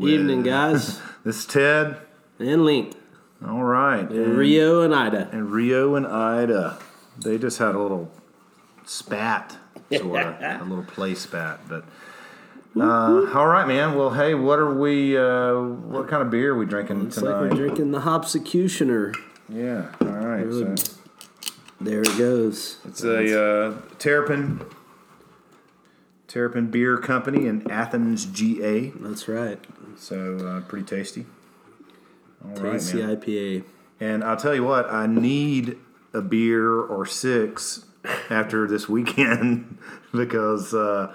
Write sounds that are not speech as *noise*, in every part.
Evening, guys. *laughs* This is Ted. and Link. All right. And Rio and Ida. and Rio and Ida. They just had a little spat, sort of, *laughs* a little play spat. But uh, all right, man. Well, hey, what are we? Uh, what kind of beer are we drinking It's like we're drinking the Hopsecutioner. yeah. All right. Really? So There it goes. it's a uh, Terrapin. Terrapin Beer Company in Athens, GA. That's right. So uh, pretty tasty. All right, Tasty man. IPA. And I'll tell you what, I need a beer or six after this weekend *laughs* because uh,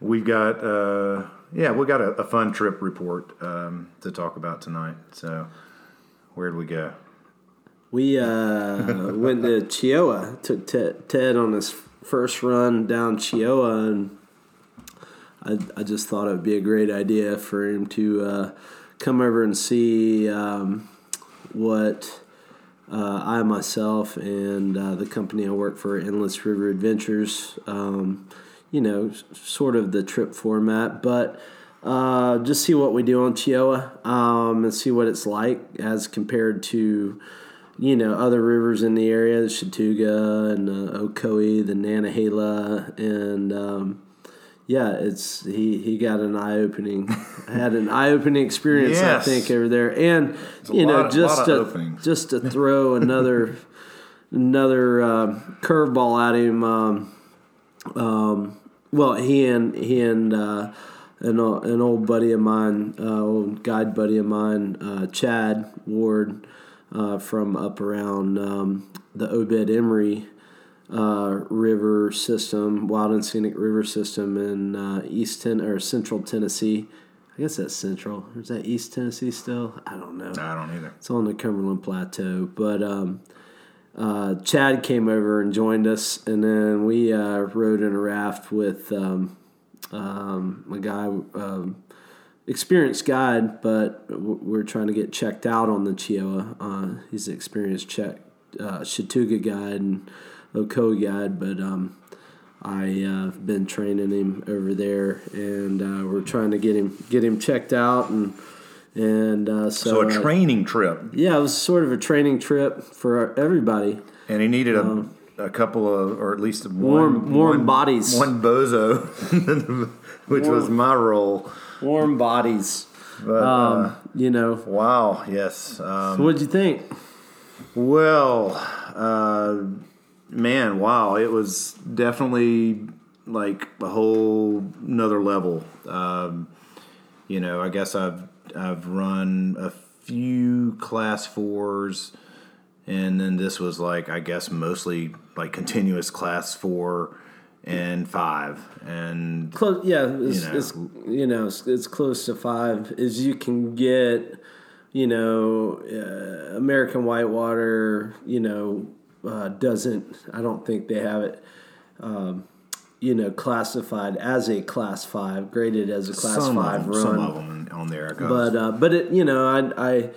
we've got uh, yeah we got a, a fun trip report um, to talk about tonight. So where'd we go? We uh, went to Cheoah. Took Ted, Ted on his first run down Cheoah, and I, I just thought it would be a great idea for him to uh, come over and see um, what uh, I myself and uh, the company I work for, Endless River Adventures, um, you know, sort of the trip format, but uh, just see what we do on Cheoah um, and see what it's like as compared to you know other rivers in the area, the Chattooga and uh, Ocoee, the Nantahala, and um, yeah, it's he he got an eye opening had an eye opening experience Yes. I think over there, and you know lot- just to openings. just to throw another *laughs* another uh, curveball at him. Um, um, well, he and he and uh, an, an old buddy of mine, uh, old guide buddy of mine, uh, Chad Ward, uh, from up around um, the Obed Emory uh, River system, Wild and Scenic River system in uh, East Ten or Central Tennessee. I guess that's Central. Or is that East Tennessee still? I don't know. I don't either. It's on the Cumberland Plateau. But um, uh, Chad came over and joined us, and then we uh, rode in a raft with um, um, a guy, um, experienced guide, but w- we're trying to get checked out on the Cheoah. Uh, he's an experienced check, uh, Chattooga guide and Guide, but um, I uh, been training him over there, and uh, we're trying to get him get him checked out and. And uh, so, So a uh, training trip, yeah, it was sort of a training trip for everybody. and he needed a, a couple of, or at least one Warm- warm one- bodies. one bozo, *laughs* which was my role. Warm bodies. But Um, uh, you know, wow, yes. Um, what'd you think? Well, uh, man, wow! It was definitely like a whole another level. Um, you know, I guess I've I've run a few class fours, and then this was like I guess mostly like continuous class four and five, and Close, yeah, it's, You know, it's, you know, it's, it's close to five as you can get. You know, uh, American Whitewater. You know, uh, doesn't. I don't think they have it. Um, you know, classified as a class five, graded as a class some five them, run. some of them on there. Goes. but uh, but it you know I I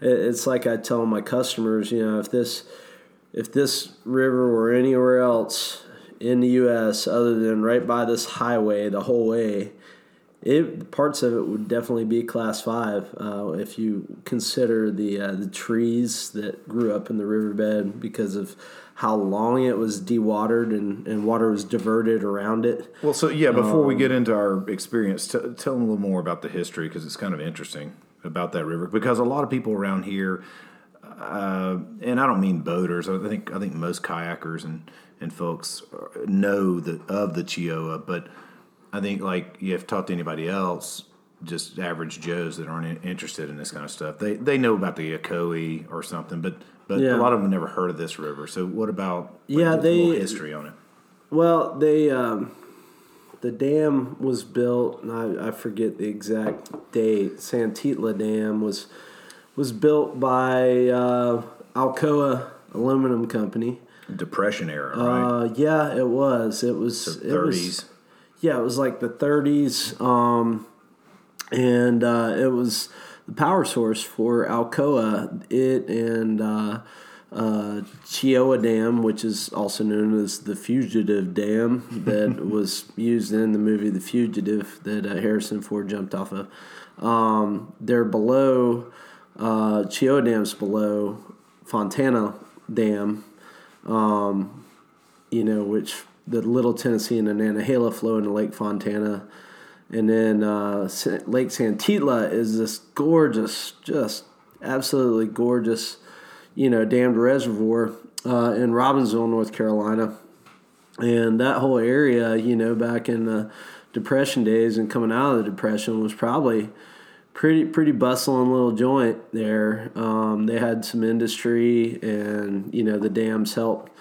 it's like I tell my customers you know if this if this river were anywhere else in the U.S. other than right by this highway the whole way, it parts of it would definitely be class five uh, if you consider the uh, the trees that grew up in the riverbed because of how long it was dewatered and, and water was diverted around it. Well, so yeah, before Um, we get into our experience, t- tell them a little more about the history because it's kind of interesting about that river. Because a lot of people around here, uh, and I don't mean boaters. I think I think most kayakers and and folks know the of the Cheoah, but I think like you have to talk to anybody else, just average Joes that aren't interested in this kind of stuff. They they know about the Ocoee or something, but but a lot of them never heard of this river. So what about like, Yeah, a little they- history on it? Well, they um, the dam was built, and I, I forget the exact date. Santeetlah Dam was was built by uh, Alcoa Aluminum Company. Depression era, right? Uh, yeah, it was. It was. the it was- 30s. Yeah, it was like the 30s, um, and uh, it was the power source for Alcoa. It and uh, uh, Cheoah Dam, which is also known as the Fugitive Dam, *laughs* that was used in the movie The Fugitive that uh, Harrison Ford jumped off of. Um, they're below, uh, Cheoah Dam's below Fontana Dam, um, you know, which the Little Tennessee and the Nantahala flow into Lake Fontana. And then uh, Lake Santeetlah is this gorgeous, just absolutely gorgeous you know, dammed reservoir uh, in Robbinsville, North Carolina. And that whole area, you know, back in the Depression days and coming out of the Depression was probably pretty pretty bustling little joint there. Um, they had some industry, and you know the dams helped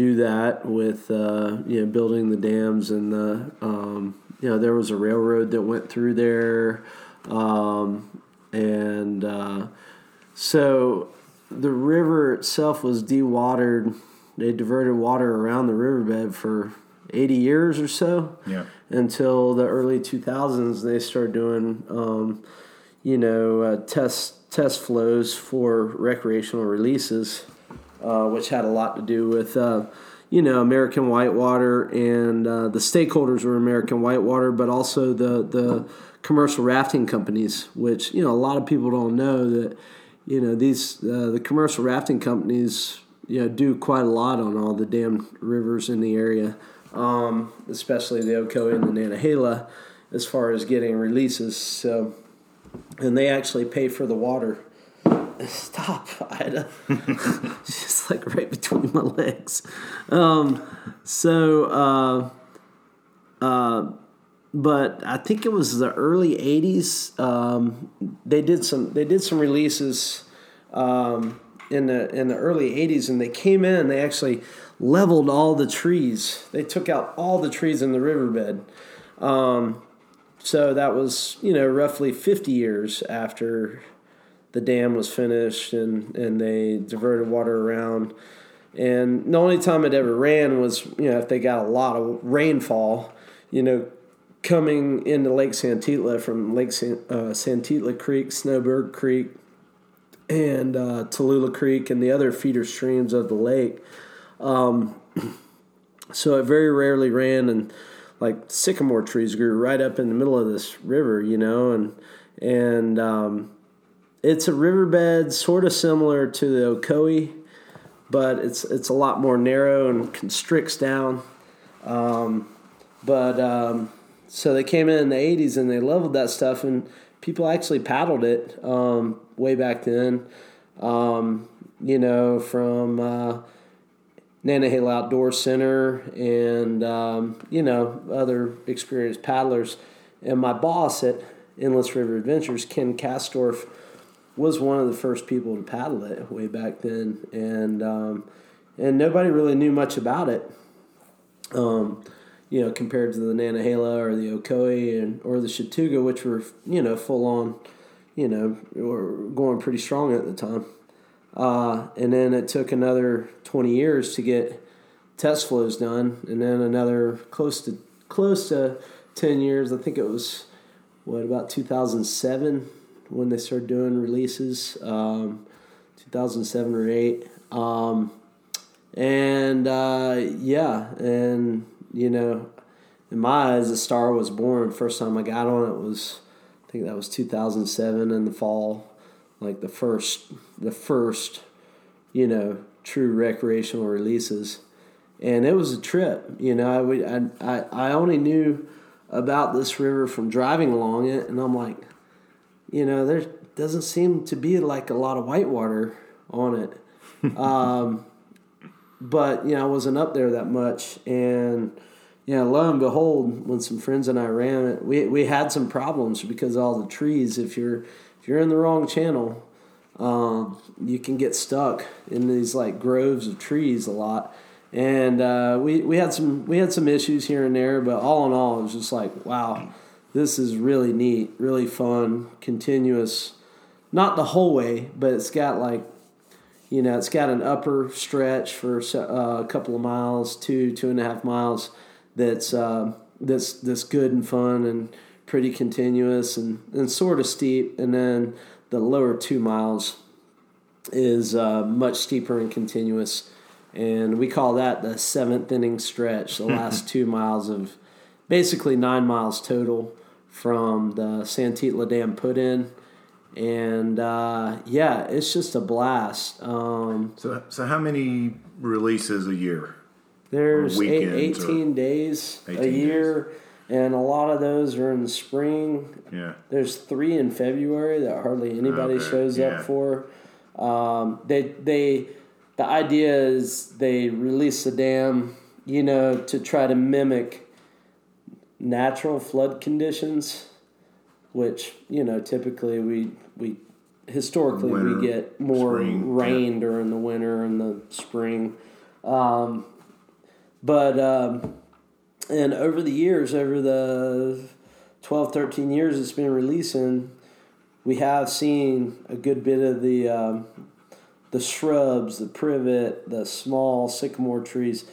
do that with uh, you know building the dams and the um, you know there was a railroad that went through there, um, and uh, so the river itself was dewatered. They diverted water around the riverbed for 80 years or so. Yeah. Until the early 2000s, they started doing, um, you know, uh, test test flows for recreational releases, uh, which had a lot to do with, uh, you know, American Whitewater and uh, the stakeholders were American Whitewater, but also the the commercial rafting companies, which you know a lot of people don't know that you know these the commercial rafting companies you know do quite a lot on all the damn rivers in the area, um, especially the Ocoee and the Nantahala, as far as getting releases. So, and they actually pay for the water. Stop, *laughs* Ida. *laughs* just like right between my legs. Um, so, uh, uh, but I think it was the early '80s. Um, they did some they did some releases um, in the in the early '80s, and they came in. They actually leveled all the trees. They took out all the trees in the riverbed. Um, so that was you know roughly 50 years after the dam was finished, and and they diverted water around. And the only time it ever ran was you know if they got a lot of rainfall. You know, coming into Lake Santeetlah from Lake San, uh, Santeetlah Creek, Snowbird Creek, and uh, Tallulah Creek, and the other feeder streams of the lake. Um, *clears throat* so it very rarely ran, and like sycamore trees grew right up in the middle of this river, you know, and and um, it's a riverbed sort of similar to the Ocoee, but it's it's a lot more narrow and constricts down. Um, but um, so they came in in the 80s and they leveled that stuff, and people actually paddled it um, way back then. Um, you know, from uh, Nantahala Outdoor Center and, um, you know, other experienced paddlers. And my boss at Endless River Adventures, Ken Kastorf, was one of the first people to paddle it way back then. And, um, and nobody really knew much about it. Um, you know, compared to the Nantahala or the Ocoee and or the Chattooga, which were you know full on, you know, were going pretty strong at the time. Uh, and then it took another twenty years to get test flows done, and then another close to close to ten years. I think it was what about two thousand seven when they started doing releases, um, two thousand seven or eight. Um, and uh, yeah, and you know, in my eyes, the star was born. First time I got on it was, I think that was 2007 in the fall, like the first, the first, you know, true recreational releases, and it was a trip. You know, I I I only knew about this river from driving along it, and I'm like, you know, there doesn't seem to be like a lot of whitewater on it. *laughs* um, but you know, I wasn't up there that much, and you know, lo and behold, when some friends and I ran it, we we had some problems because all the trees. If you're if you're in the wrong channel, um, you can get stuck in these like groves of trees a lot. And uh, we we had some we had some issues here and there, but all in all, it was just like wow, this is really neat, really fun, continuous. Not the whole way, but it's got like you know, it's got an upper stretch for uh, a couple of miles, two, two and a half miles. That's uh, that's that's good and fun and pretty continuous and, and sort of steep, and then the lower two miles is uh, much steeper and continuous, and we call that the seventh inning stretch. The *laughs* last two miles of basically nine miles total from the Santeetlah Dam put in. And uh, yeah, it's just a blast. Um, So, so how many releases a year? there's eight, 18 days 18 a year, and a lot of those are in the spring. Yeah. There's three in February that hardly anybody Okay, shows yeah. up for. Um, they they the idea is they release the dam, you know, to try to mimic natural flood conditions, which you know typically we we historically Winter, we get more spring, rain during the winter and the spring. Um, but um, and over the years, over the 12, 13 years it's been releasing, we have seen a good bit of the um, the shrubs, the privet, the small sycamore trees.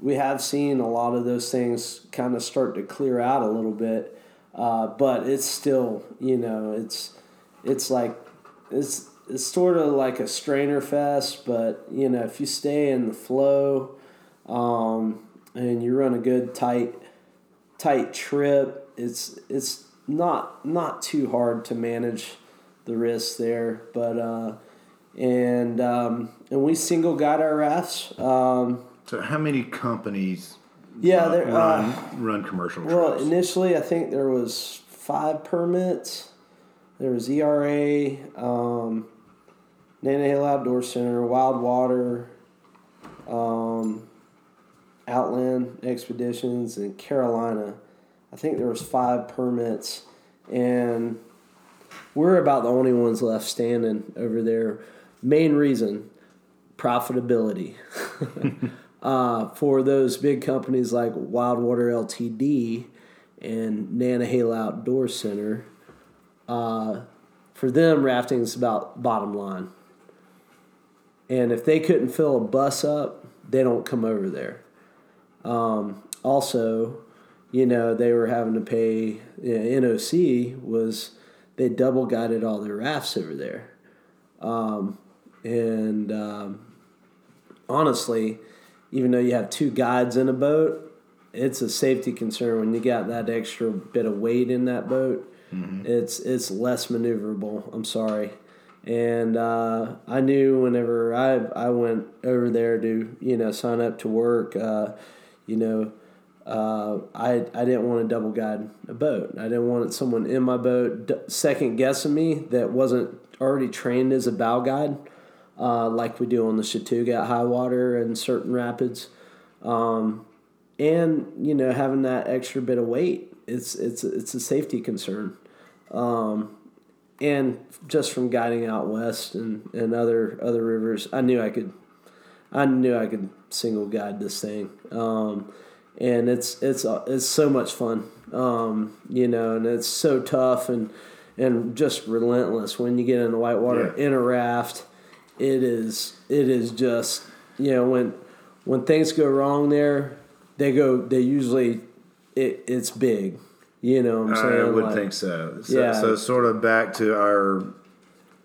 We have seen a lot of those things kind of start to clear out a little bit, uh, but it's still, you know, it's it's like it's it's sort of like a strainer fest. But you know, if you stay in the flow, um, and you run a good tight tight trip, it's it's not not too hard to manage the risks there. But uh, and um, and we single guide our rafts. Um, So how many companies yeah, there. run, Uh, run commercial well, trips? initially, I think there was five permits. There was ERA, um, Nantahala Outdoor Center, Wild Water, um, Outland Expeditions, and Carolina. I think there was five permits, and we're about the only ones left standing over there. Main reason, profitability. *laughs* uh, for those big companies like Wildwater Ltd. and Nantahala Outdoor Center, uh, for them, rafting is about bottom line. And if they couldn't fill a bus up, they don't come over there. Um, also, you know, they were having to pay, you know, NOC was, they double guided all their rafts over there. Um, and um, honestly, even though you have two guides in a boat, it's a safety concern when you got that extra bit of weight in that boat. It's it's less maneuverable. I'm sorry, and uh, I knew whenever I I went over there to you know sign up to work, uh, you know. Uh, I I didn't want to double guide a boat. I didn't want someone in my boat second guessing me that wasn't already trained as a bow guide uh, like we do on the Chattooga at high water and certain rapids. Um, and you know, having that extra bit of weight, it's it's it's a safety concern. Um, and just from guiding out west and, and other other rivers, I knew I could, I knew I could single guide this thing. Um, and it's it's uh, it's so much fun, um, you know, and it's so tough and and just relentless when you get in the whitewater Yeah. in a raft. It is it is just you know when when things go wrong there, they go they usually it, it's big. You know what I'm saying? I would Like- think so. so. Yeah. So sort of back to our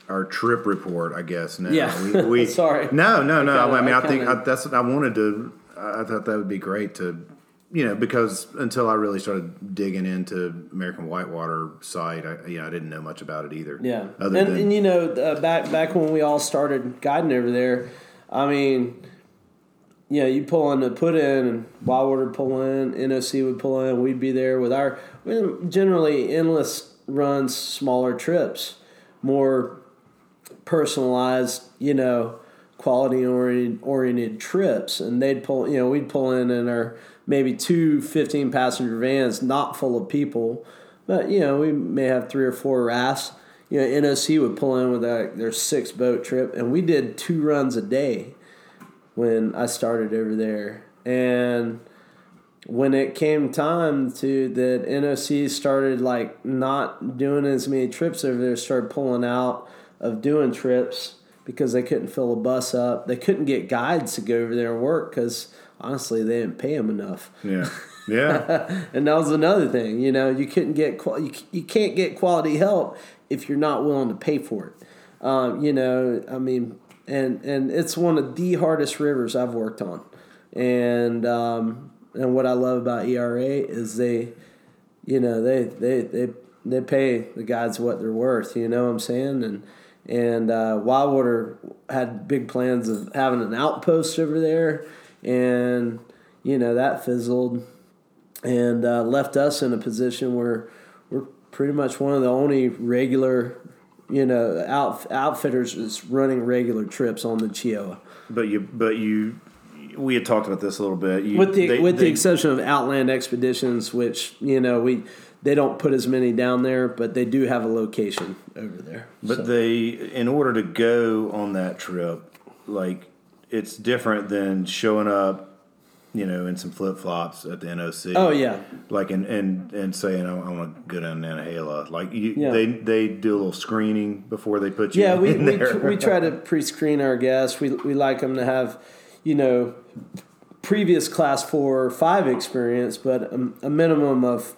our trip report, I guess. Now. Yeah. We, we, *laughs* Sorry. No, no, no. kinda- I mean, I I, think I, that's what I wanted to. I thought that would be great to, you know, because until I really started digging into American Whitewater site, I, yeah, I didn't know much about it either. Yeah, Other and, than and you know, uh, back back when we all started guiding over there, I mean, you know, you pull in the put in, and Wildwater would pull in, NOC would pull in, we'd be there with our generally endless runs, smaller trips, more personalized, you know, quality oriented, oriented trips. And they'd pull, you know, we'd pull in in our maybe two 15 passenger vans, not full of people, but, you know, we may have three or four rafts. You know, NOC would pull in with like their six boat trip, and we did two runs a day when I started over there. And when it came time to that NOC started like not doing as many trips over there, started pulling out of doing trips because they couldn't fill a bus up. They couldn't get guides to go over there and work because honestly they didn't pay him enough. yeah, *laughs* yeah, And that was another thing, you know, you couldn't get qual- you, you can't get quality help if you're not willing to pay for it. Um, you know, I mean, and and it's one of the hardest rivers I've worked on, and um, and what I love about ERA is they, you know, they they they they pay the guys what they're worth. You know what I'm saying? And and uh, Wildwater had big plans of having an outpost over there, and you know that fizzled, and uh, left us in a position where we're pretty much one of the only regular, you know, out, outfitters is running regular trips on the Cheoah. But you, but you, we had talked about this a little bit. You, with the they- with the exception of Outland Expeditions, which you know we they don't put as many down there, but they do have a location over there. But So- they, in order to go on that trip, like it's different than showing up, you know, in some flip flops at the NOC. oh yeah, Like and and and saying oh, I, want to go down Nantahala. Like you, Yeah. they they do a little screening before they put you yeah. We we, tr- we try to pre-screen our guests. We we like them to have, you know, previous class four or five experience, but a, a minimum of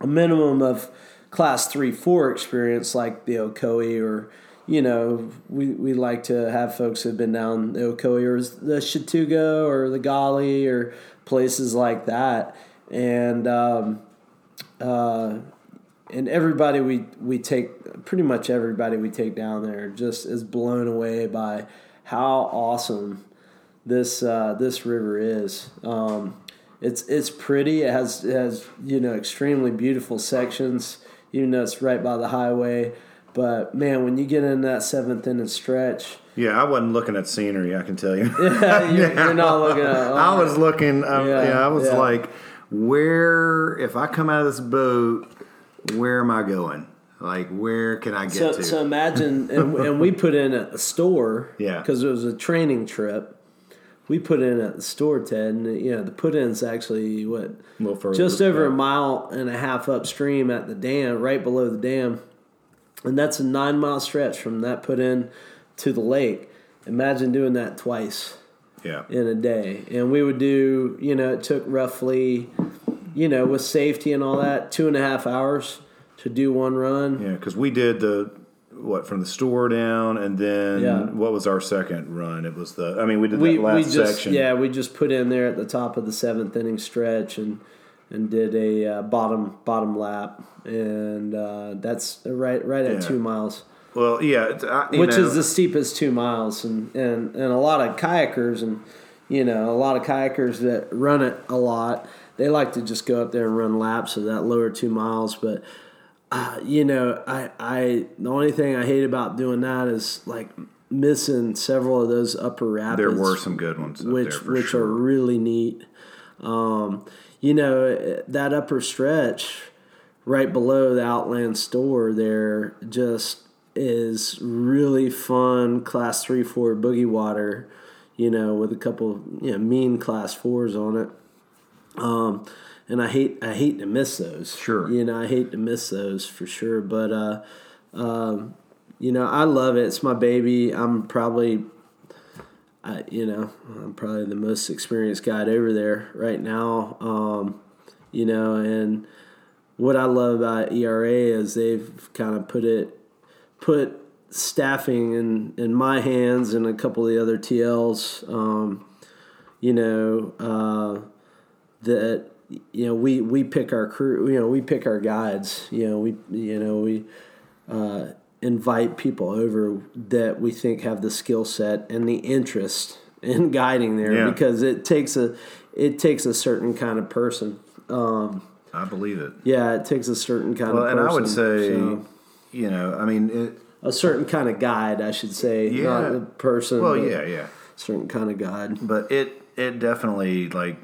a minimum of class three four experience like the Ocoee or you know we, we like to have folks who've been down the Ocoee or the Chattooga or the Gauley or places like that and um, uh, and everybody we we take pretty much everybody we take down there just is blown away by how awesome this uh, this river is. Um, it's it's pretty. It has it has you know extremely beautiful sections, even though it's right by the highway. But man, when you get in that seventh inning stretch, yeah, I wasn't looking at scenery. I can tell you. *laughs* you're, you're not looking at. I was looking. Um, Yeah, yeah, I was yeah. like, where? If I come out of this boat, where am I going? Like, where can I get So, to? so imagine, *laughs* and, and we put in at the store, Yeah. because it was a training trip. We put in at the store, Ted, and you know the put in's actually what a little further. just over yeah. a mile and a half upstream at the dam, right below the dam, and that's a nine mile stretch from that put in to the lake. Imagine doing that twice Yeah. in a day, and we would do. You know, it took roughly, you know, with safety and all that, two and a half hours to do one run. Yeah, because we did the what from the store down, and then Yeah. what was our second run? It was the. I mean, we did we that last we just section. yeah we just put in there at the top of the seventh inning stretch and and did a uh, bottom bottom lap and uh, that's right right at Yeah. two miles Well, yeah, it's, I, you which know, is the steepest two miles and, and and a lot of kayakers and you know a lot of kayakers that run it a lot they like to just go up there and run laps of that lower two miles but uh, you know I I the only thing I hate about doing that is like missing several of those upper rapids there were some good ones up which which sure. are really neat. Um, you know that upper stretch right below the Outland store there just is really fun class three four boogie water. You know with a couple you know mean class fours on it. Um, and I hate I hate to miss those. Sure. you know I hate to miss those for sure. But uh, um, you know I love it. It's my baby. I'm probably I, you know, I'm probably the most experienced guide over there right now. Um, you know, and what I love about ERA is they've kind of put it, put staffing in in my hands and a couple of the other TLs. Um, you know, uh, that you know we we pick our crew. You know, we pick our guides. You know, we you know we. Uh, invite people over that we think have the skill set and the interest in guiding there Yeah. because it takes a it takes a certain kind of person. Um, I believe it. yeah, it takes a certain kind of. Well, of and. I would say, so- you know, I mean, it, a certain kind of guide, I should say, Yeah. not a person. well, yeah, yeah, certain kind of guide. but it it definitely like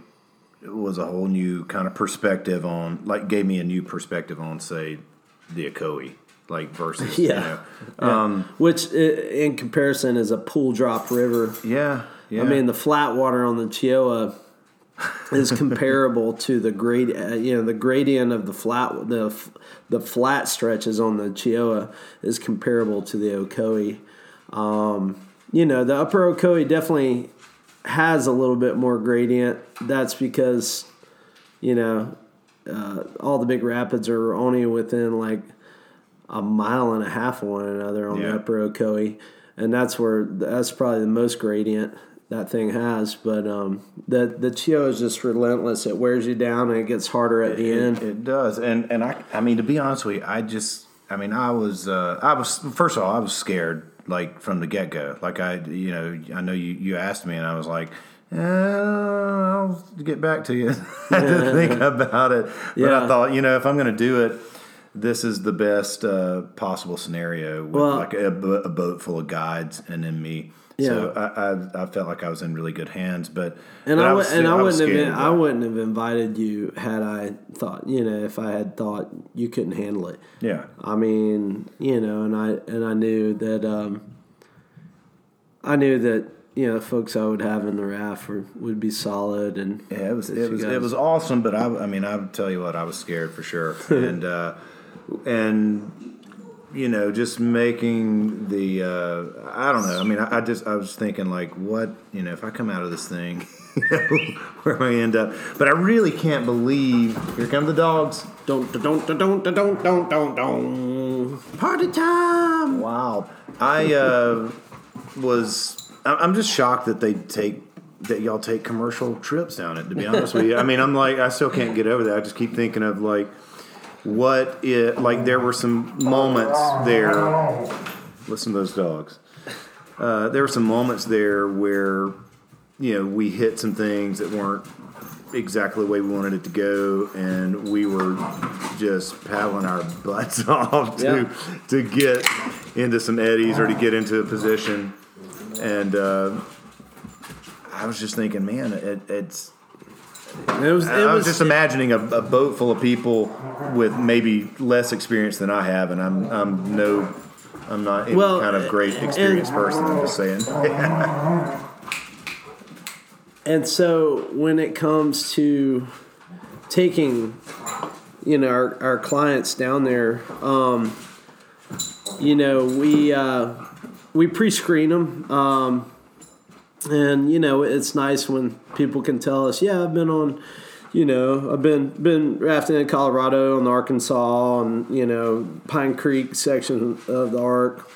it was a whole new kind of perspective on, like, gave me a new perspective on, say, the Ocoee, like versus, *laughs* Yeah. you know, um, Which, in comparison, is a pool drop river. yeah, yeah. I mean, the flat water on the Cheoah is *laughs* comparable to the grade, uh, you know, the gradient of the flat, the f- the flat stretches on the Cheoah is comparable to the Ocoee. Um, you know, the upper Ocoee definitely has a little bit more gradient. That's because, you know, uh, all the big rapids are only within like a mile and a half of one another on Yeah. the upper Ocoee. and that's where that's probably the most gradient that thing has. But um, the the Chio is just relentless. It wears you down and it gets harder at the it, end. It does, and and I I mean to be honest with you, I just I mean I was uh, I was first of all I was scared like from the get go. Like I you know I know you you asked me and I was like. Eh, I'll get back to you. I *laughs* to think about it, but Yeah. I thought, you know, if I'm going to do it, this is the best uh, possible scenario with Well- like a, a boat full of guides and then me. So I, I, I felt like I was in really good hands, but And but I, was would, and I was wouldn't have been, I wouldn't have invited you had I thought you know if I had thought you couldn't handle it. Yeah, I mean, you know, and I and I knew that um, I knew that you know folks I would have in the raft were, would be solid and Yeah, it was it was guys- it was awesome, but I I mean I would tell you what I was scared for sure, *laughs* and uh, and you know, just making the uh, I don't know. I mean, I, I, just I was thinking like, what you know, if I come out of this thing, *laughs* where am I end up? But I really can't believe here come the dogs. Don't don't don't don't don't don't don't don't party time. Wow, I uh, was I'm just shocked that they take that y'all take commercial trips down it. To be honest with you, I mean, I'm like I still can't get over that. I just keep thinking of like what it like. There were some moments there. Listen to those dogs. Uh, there were some moments there where, you know, we hit some things that weren't exactly the way we wanted it to go, and we were just paddling our butts *laughs* off to Yeah. to get into some eddies or to get into a position. And uh, I was just thinking, man, it, it's It was it I was was just imagining a, a boat full of people with maybe less experience than I have, and I'm I'm no, I'm not any Well, kind of great experienced person. I'm just saying. *laughs* And so when it comes to taking, you know, our, our clients down there, um, you know, we uh, we pre-screen them, um, and you know, it's nice when people can tell us, yeah, I've been on. You know, I've been been rafting in Colorado and Arkansas and you know Pine Creek section of the Ark.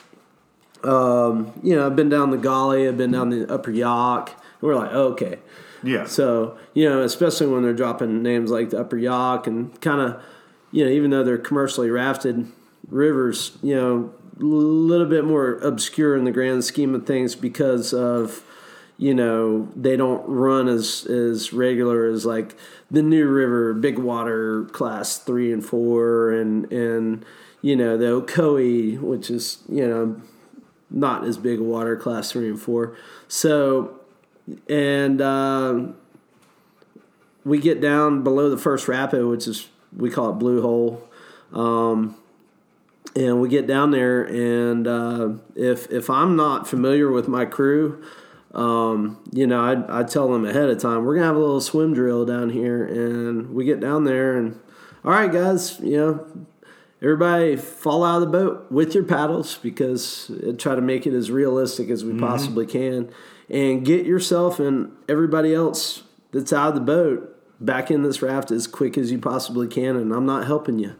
Um, you know, I've been down the Gauley, I've been down the Upper Yough. And we're like, okay, yeah. so, you know, especially when they're dropping names like the Upper Yough and kind of, you know, even though they're commercially rafted rivers, you know, a little bit more obscure in the grand scheme of things because of, you know, they don't run as, as regular as like the New River, Big Water class three and four and, and, you know, the Ocoee, which is, you know, not as big water class three and four. So, and um, we get down below the first rapid, which is we call it Blue Hole. Um, and we get down there, and uh, if if I'm not familiar with my crew, um, you know, I I tell them ahead of time we're gonna have a little swim drill down here, and we get down there, and all right, guys, you know, everybody fall out of the boat with your paddles because I try to make it as realistic as we possibly can and get yourself and everybody else that's out of the boat back in this raft as quick as you possibly can and i'm not helping you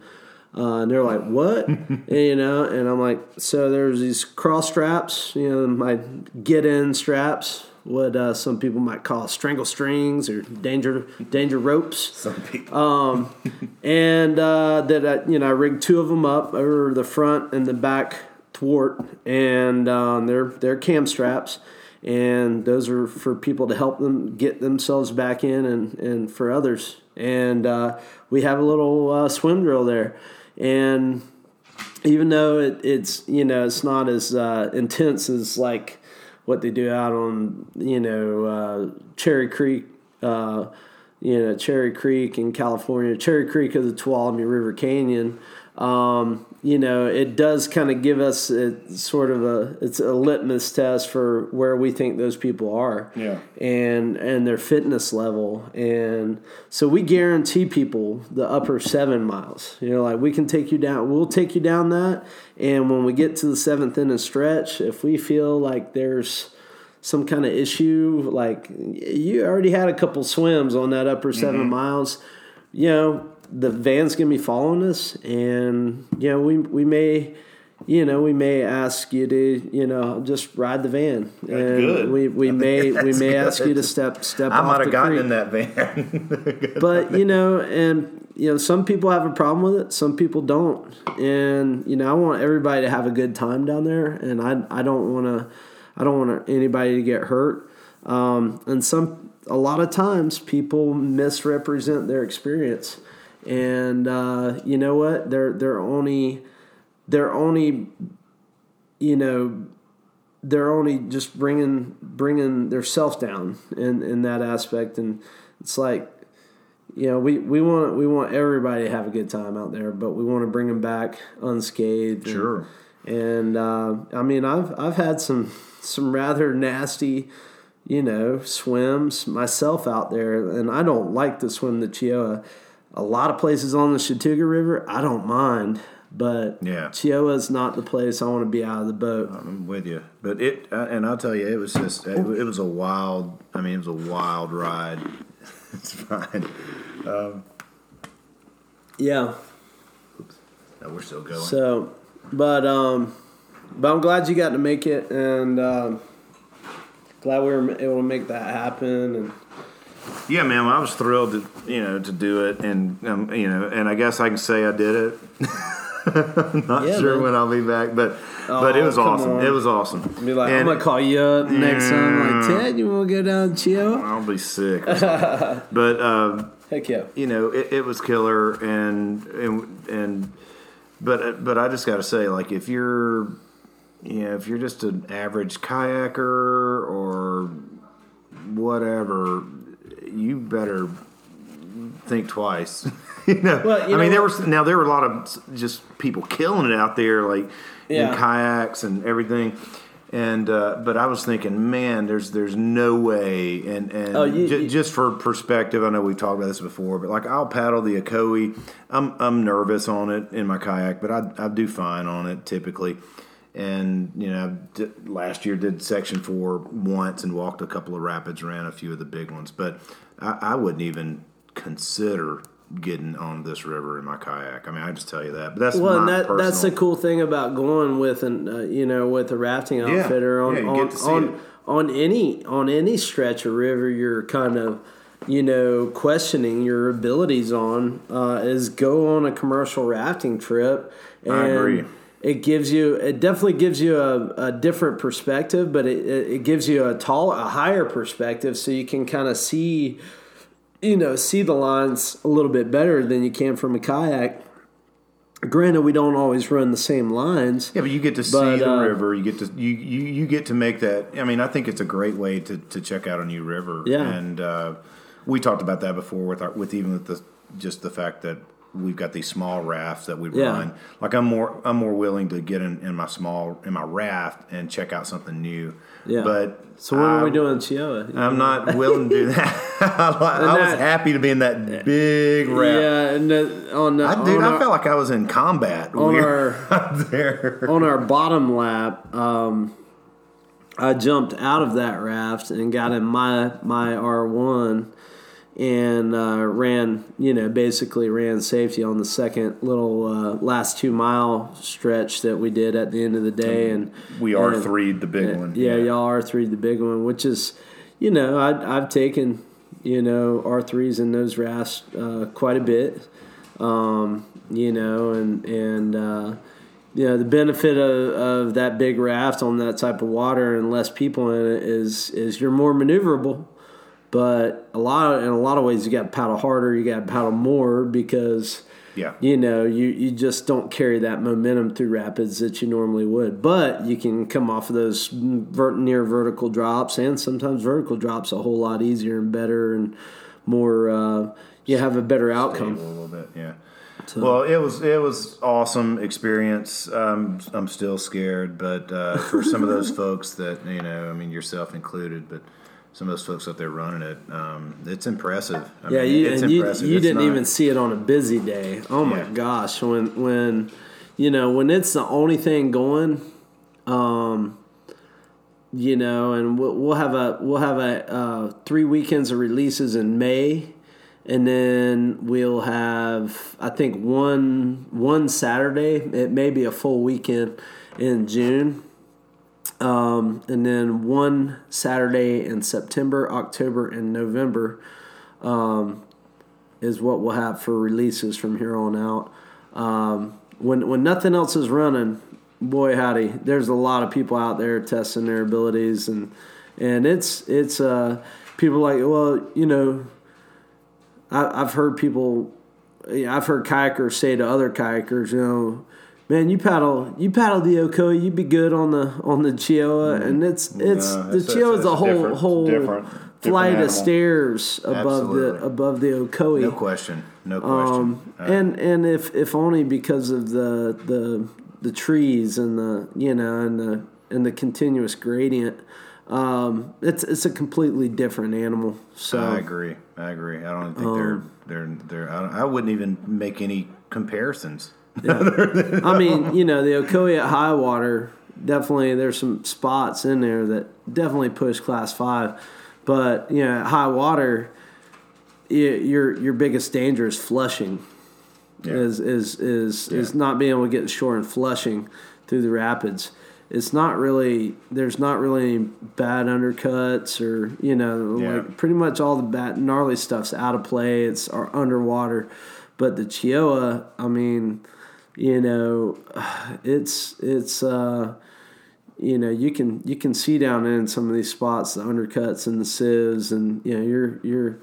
uh, and they're like what? And, *laughs* you know and i'm like so there's these cross straps you know my get in straps what uh, some people might call strangle strings or danger danger ropes. Some people. um, *laughs* and uh, that I, you know I rigged two of them up over the front and the back thwart, and um, they're they're cam straps, and those are for people to help them get themselves back in, and and for others, and uh, we have a little uh, swim drill there, and even though it, it's you know it's not as uh, intense as like what they do out on you know uh, Cherry Creek, uh, you know Cherry Creek in California, Cherry Creek of the Tuolumne River Canyon. Um, you know, it does kind of give us a, sort of a it's a litmus test for where we think those people are. Yeah. and and their fitness level. And so we guarantee people the upper seven miles. You know like we can take you down we'll take you down that. And when we get to the seventh inning stretch if we feel like there's some kind of issue like you already had a couple swims on that upper 7 miles you know the van's gonna be following us and you know we we may you know, we may ask you to, you know, just ride the van, and good. we we may we *laughs* may ask you to step step. I might have gotten creek. in that van. *laughs* but you know, and you know, some people have a problem with it, some people don't, and you know, I want everybody to have a good time down there, and I I don't want to, I don't want anybody to get hurt, um, and some a lot of times people misrepresent their experience, and uh, you know what, they're they're only they're only you know they're only just bringing bringing their self down in in that aspect. And it's like you know we we want we want everybody to have a good time out there but we want to bring them back unscathed. And- Sure. and uh, I mean I've I've had some some rather nasty you know swims myself out there. And I don't like to swim the Cheoah a lot of places on the Chattooga River I don't mind but Yeah. Is not the place I want to be out of the boat I'm with you, but it uh, and I'll tell you, it was just it, it was a wild. I mean, it was a wild ride. *laughs* it's fine. yeah No, we're still going. So, but um, but I'm glad you got to make it, and um, glad we were able to make that happen. And yeah, man, I was thrilled to you know to do it, and um, you know, and I guess I can say I did it. *laughs* Not Yeah, sure man. when I'll be back, but but it Oh, was awesome. on. It was awesome. be like, And- I'm gonna call you up next time. Like, Ted, you want to go down chill? *laughs* I'll be sick. *laughs* but um, Heck yeah. you know, it, it was killer, and and and but but I just got to say, like, if you're, you know, if you're just an average kayaker or whatever, you better think twice. *laughs* you know, Well, you I mean, know there what? was now there were a lot of just people killing it out there, like Yeah. in kayaks and everything. And uh, but I was thinking, man, there's there's no way, and and Oh, you- ju- you- just for perspective, I know we've talked about this before, but like I'll paddle the Ocoee. I'm I'm nervous on it in my kayak, but I I do fine on it typically. And you know, last year did section four once and walked a couple of rapids, ran a few of the big ones, but I, I wouldn't even consider getting on this river in my kayak. I mean, I just tell you that. But that's Well, and that personal, that's the cool thing about going with an uh, you know with a rafting outfitter on yeah, on see on, it. on any on any stretch of river you're kind of you know questioning your abilities on uh, is go on a commercial rafting trip. And I agree. It gives you it definitely gives you a, a different perspective, but it, it gives you a tall a higher perspective, so you can kind of see you know see the lines a little bit better than you can from a kayak. Granted, we don't always run the same lines. Yeah, but you get to see But, the uh, river. You get to you, you you get to make that. I mean, I think it's a great way to, to check out a new river. Yeah. and uh, we talked about that before with our, with even with the just the fact that we've got these small rafts that we Yeah. run. Like I'm more I'm more willing to get in, in my small in my raft and check out something new. Yeah. but So what are we doing in Cheoah? I'm not willing to do that. *laughs* I, I was that- happy to be in that big raft. yeah, and the, on the, I, dude, on, I our, felt like I was in combat. on We our- *laughs* there. on our bottom lap, um, I jumped out of that raft and got in my my R one and uh, ran, you know, basically ran safety on the second little uh, last two mile stretch that we did at the end of the day, and We are and- three, the big one. Yeah, y'all are three the big one, which is, you know, I, I've taken, you know, R threes in those rafts uh, quite a bit, um, you know, and and uh, you know the benefit of, of that big raft on that type of water and less people in it is is you're more maneuverable. But a lot in a lot of ways you got to paddle harder, you got to paddle more because Yeah. you know you, you just don't carry that momentum through rapids that you normally would but you can come off of those vert, near vertical drops and sometimes vertical drops a whole lot easier and better and more uh, you have a better Stable outcome a little bit, yeah. Well, it was it was awesome experience. Um, I'm still scared, but uh, for some of those *laughs* folks that you know, I mean yourself included, but some of those folks up there running it, um, it's impressive. I yeah mean, you, it's and you, impressive. you It's didn't not- even see it on a busy day oh my Yeah. gosh when when you know when it's the only thing going um, you know, and we'll, we'll have a we'll have a uh, three weekends of releases in May, and then we'll have I think one one Saturday. It may be a full weekend in June, um, and then one Saturday in September, October, and November um, is what we'll have for releases from here on out. Um, when when nothing else is running, boy howdy, there's a lot of people out there testing their abilities and and it's it's uh, people like well you know I, have heard people, I've heard kayakers say to other kayakers, you know, man, you paddle, you paddle the Ocoee, you'd be good on the on the Cheoah, mm-hmm. and it's it's no, the Cheoah is a whole different, whole different, flight different of stairs above Absolutely. the above the Ocoee. No question, no question. Um, uh, and and if if only because of the the the trees and the you know and the and the continuous gradient um, it's it's a completely different animal. So I agree. I agree. I don't think um, they're they're they're. I, I, wouldn't even make any comparisons. Yeah. *laughs* I mean, you know, the Ocoee at high water definitely. There's some spots in there that definitely push class five, but you know, at high water, your your biggest danger is flushing. Yeah. Is is is yeah. is not being able to get shore and flushing through the rapids it's not really there's not really any bad undercuts or you know yeah. like pretty much all the bad gnarly stuff's out of play it's uh, underwater but the Cheoah I mean you know *sighs* it's it's uh you know you can you can see down in some of these spots the undercuts and the sieves and you know you're you're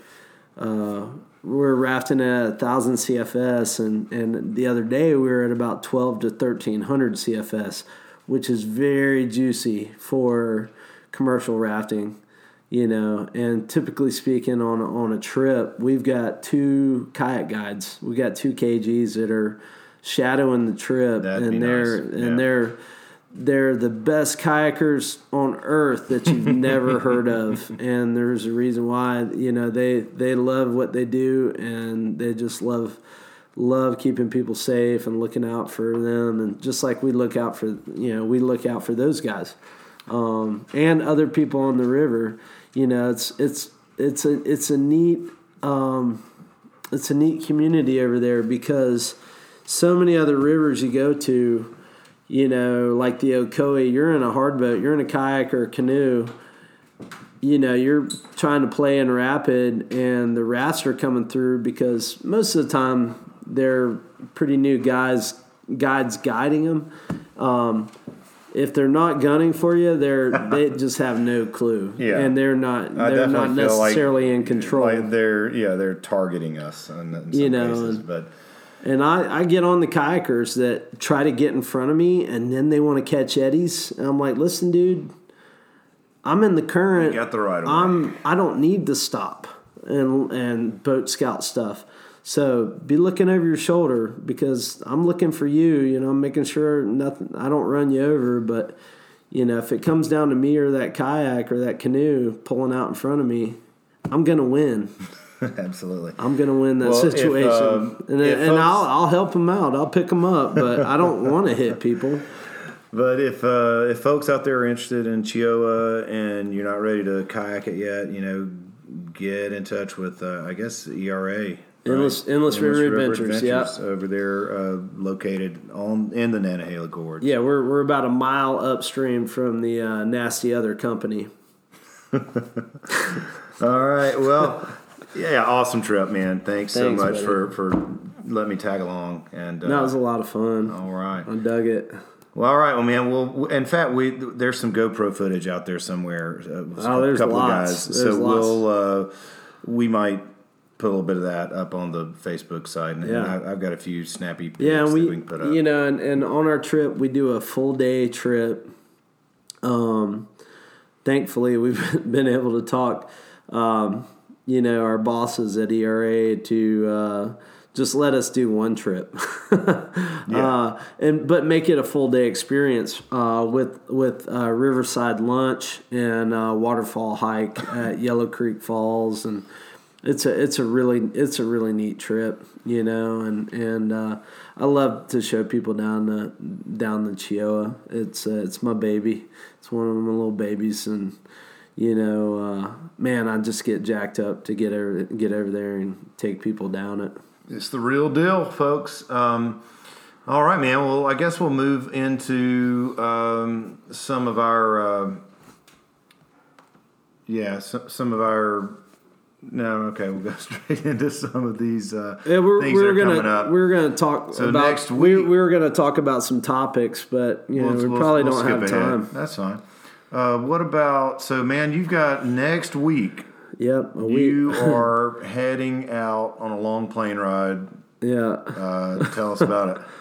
uh we're rafting at a thousand CFS and and the other day we were at about 12 to 1300 CFS which is very juicy for commercial rafting you know. And typically speaking on on a trip we've got two kayak guides. We've got two kgs that are shadowing the trip That'd and they're nice. and they're they're the best kayakers on earth that you've *laughs* never heard of. And there's a reason why you know they they love what they do and they just love love keeping people safe and looking out for them. And just like we look out for you know we look out for those guys um, and other people on the river. You know it's it's it's a it's a neat um, it's a neat community over there because so many other rivers you go to you know like the ocoee you're in a hard boat you're in a kayak or a canoe you know you're trying to play in rapid and the rats are coming through because most of the time they're pretty new guys guides guiding them. Um, if they're not gunning for you, they're *laughs* they just have no clue. Yeah, and they're not they're not necessarily like, in control. Like they're yeah they're targeting us in, in you know, cases, but. And I, I get on the kayakers that try to get in front of me, and then they want to catch eddies. And I'm like, listen, dude, I'm in the current. You got the right. I'm I don't need to stop and and boat scout stuff. So be looking over your shoulder because I'm looking for you. You know, I'm making sure nothing. I don't run you over, but you know, if it comes down to me or that kayak or that canoe pulling out in front of me, I'm gonna win. *laughs* *laughs* Absolutely, I'm gonna win that well, situation, if, um, and, and folks, I'll I'll help them out. I'll pick them up, but I don't *laughs* want to hit people. But if uh, if folks out there are interested in Cheoah and you're not ready to kayak it yet, you know, get in touch with uh, I guess ERA Endless, right. Endless, Endless River, River, Adventures, Adventures yeah. Over there, uh, located on in the Nantahala Gorge. Yeah, we're we're about a mile upstream from the uh, nasty other company. *laughs* All right. Well, yeah, awesome trip, man. Thanks, Thanks so much buddy. for for letting me tag along. And uh, that was a lot of fun. All right, I dug it. Well, all right. Well, man. Well, in fact, we there's some GoPro footage out there somewhere. Uh, oh, there's a couple lots. of guys. There's so lots. we'll uh, we might put a little bit of that up on the Facebook side, and, yeah. I, have got a few snappy pics yeah, we, we, can put up. You know, and, and on our trip, we do a full day trip. Um, thankfully, we've *laughs* been able to talk, um, you know, our bosses at ERA to uh, just let us do one trip, *laughs* yeah. uh, and but make it a full day experience uh, with with uh, Riverside lunch and uh, waterfall hike *laughs* at Yellow Creek Falls and it's a it's a really it's a really neat trip, you know, and and uh, I love to show people down the down the Cheoah. It's uh, it's my baby. It's one of my little babies, and you know, uh, man, I just get jacked up to get over get over there and take people down it. It's the real deal, folks. Um, all right, man. Well, I guess we'll move into um, some of our, uh, yeah, some, some of our. No, okay, we'll go *laughs* straight into some of these uh, Yeah, we're, things we're that are gonna coming up. we're gonna talk So about next week- we were gonna talk about some topics, but you know We'll- we we'll- probably we'll don't have ahead. time. That's fine. Uh, what about so, man? You've got next week. Yep, a week. You *laughs* are heading out on a long plane ride. yeah. Uh, tell us about it. *laughs*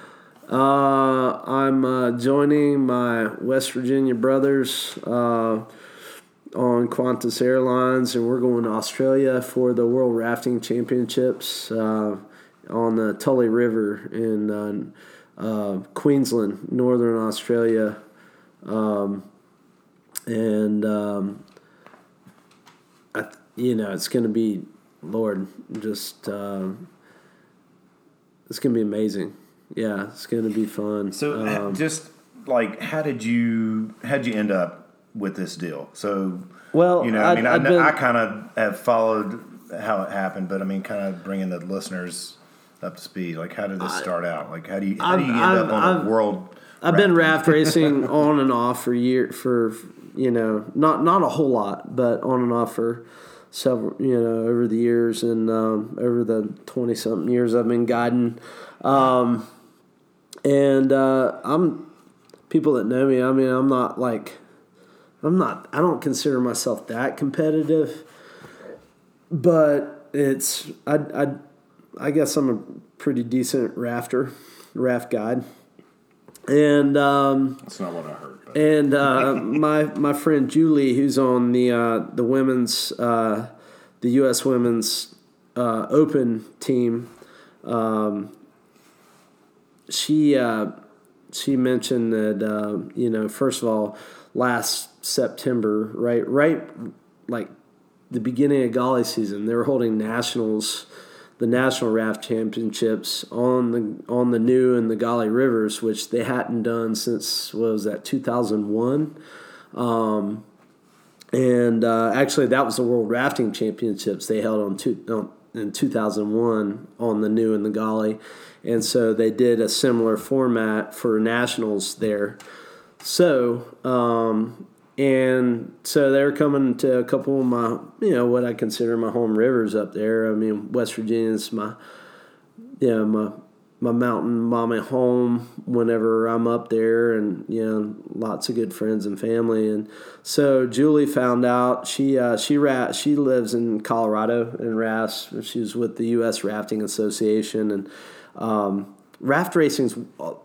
Uh, I'm uh, joining my West Virginia brothers uh, on Qantas Airlines, and we're going to Australia for the World Rafting Championships uh, on the Tully River in uh, uh, Queensland, Northern Australia. Um, and um, I, you know, it's going to be, Lord, just um, it's going to be amazing. Yeah, it's going to be fun. So, Um, just like, how did you how would you end up with this deal? So, well, you know, I mean, I, I've know, been- I kind of have followed how it happened, but I mean, kind of bringing the listeners up to speed. Like, how did this start out? Like, how do you how do you I've- end I've- up on I've- a world? I've been raft racing *laughs* on and off for year for you know not not a whole lot, but on and off for several you know over the years and um, over the twenty something years I've been guiding, um, and uh, I'm people that know me. I mean, I'm not like I'm not. I don't consider myself that competitive, but it's I I I guess I'm a pretty decent rafter, raft guide. And um, That's not what I heard. And uh, my my friend Julie, who's on the uh, the women's uh, the U.S. women's uh, Open team, um, she uh, she mentioned that uh, you know first of all last September right right like the beginning of Gauley season they were holding nationals the national raft championships on the on the new and the Gauley rivers which they hadn't done since was that 2001 um, and uh, actually that was the world rafting championships they held on, two, in 2001 on the new and the Gauley. And so they did a similar format for nationals there. So um, and so they're coming to a couple of my, you know, what I consider my home rivers up there. I mean, West Virginia's my, you know, my my mountain mama home whenever I'm up there, and you know, lots of good friends and family. And so Julie found out she uh, she rat she lives in Colorado and rafts. She was with the U.S. Rafting Association, and um, raft racing's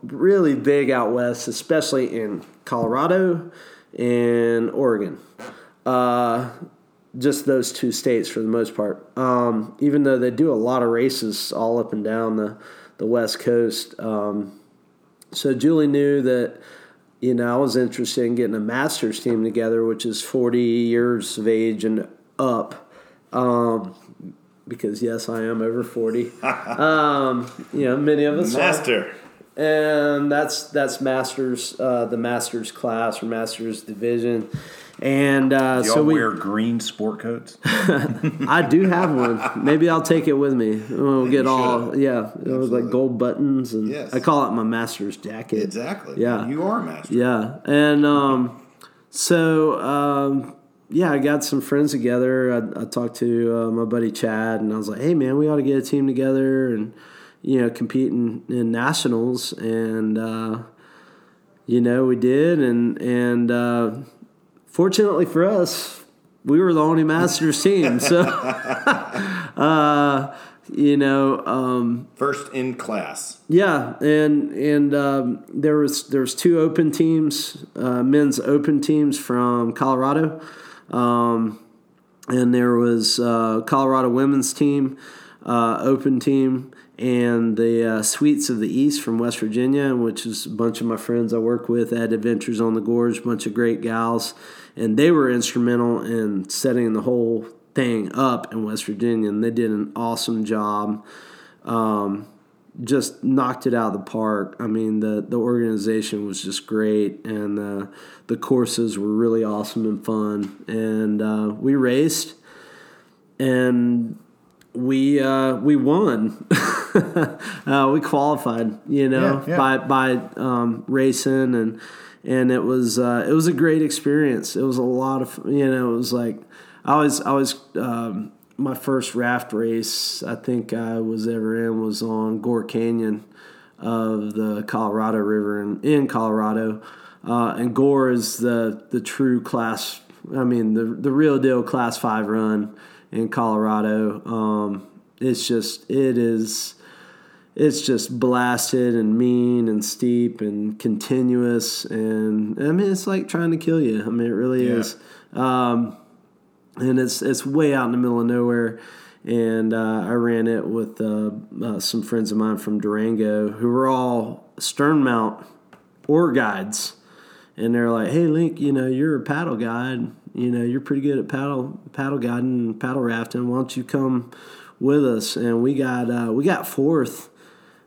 really big out west, especially in Colorado and Oregon. Uh, just those two states for the most part. Um, even though they do a lot of races all up and down the, the West Coast. Um, so Julie knew that, you know, I was interested in getting a master's team together, which is 40 years of age and up. Um, because yes, I am over 40. *laughs* um, you know, many of us are Master. And that's that's masters uh, the masters class or masters division and uh, Y'all so we wear green sport coats? *laughs* I do have one maybe I'll take it with me we'll get all yeah it was like gold buttons and Yes. I call it my master's jacket Exactly. Yeah. You are a master. yeah, and um, so um, yeah, I got some friends together. I, I talked to uh, my buddy Chad, and I was like, "Hey, man, we ought to get a team together and you know compete in, in nationals." And uh, you know, we did, and and uh, fortunately for us, we were the only Masters team. So, *laughs* uh, you know. Um, First in class. yeah, and and um, there was there was two open teams, uh, men's open teams from Colorado, um, and there was uh, Colorado women's team, uh, open team, and the uh, Sweets of the East from West Virginia, which is a bunch of my friends I work with at Adventures on the Gorge, bunch of great gals, and they were instrumental in setting the whole thing up in West Virginia, and they did an awesome job. Um, just knocked it out of the park. I mean, the the organization was just great, and uh, the courses were really awesome and fun. And uh, we raced, and we uh, we won. *laughs* uh, we qualified, you know, Yeah, yeah. by by um, racing and and it was uh, it was a great experience. It was a lot of you know. It was like I was I was um, my first raft race I think I was ever in was on Gore Canyon of the Colorado River in, in Colorado, uh, and Gore is the the true class. I mean the the real deal class five run in Colorado. Um, it's just it is it's just blasted and mean and steep and continuous and I mean it's like trying to kill you. I mean it really Yeah. is. Um, and it's it's way out in the middle of nowhere. And uh, I ran it with uh, uh, some friends of mine from Durango who were all stern mount oar guides, and they're like, "Hey, Link, you know you're a paddle guide. You know you're pretty good at paddle paddle guiding, paddle rafting. Why don't you come with us?" And we got uh, we got fourth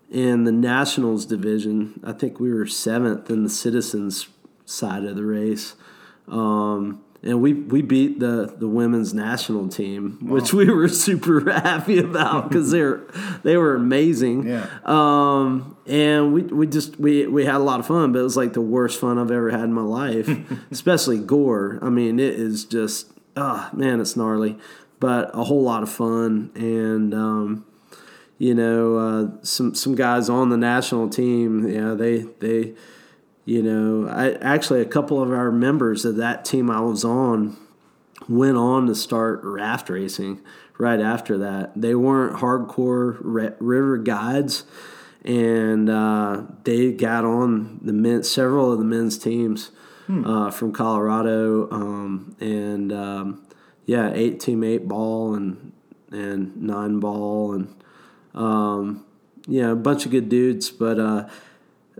in the nationals division. I think we were seventh in the citizens side of the race. Um, and we, we beat the, the women's national team, which we were *laughs* super happy about because they were they were amazing. Yeah. Um, and we, we just we, we had a lot of fun, but it was like the worst fun I've ever had in my life, *laughs* especially gore. I mean, it is just ah man, it's gnarly, but a whole lot of fun and. Um, you know, uh, some some guys on the national team. Yeah, they they, you know, I actually a couple of our members of that team I was on went on to start raft racing right after that. They weren't hardcore river guides, and uh, they got on the men. Several of the men's teams uh, from Colorado, um, and um, yeah, eight team eight ball and and nine ball and um, yeah, a bunch of good dudes, but uh,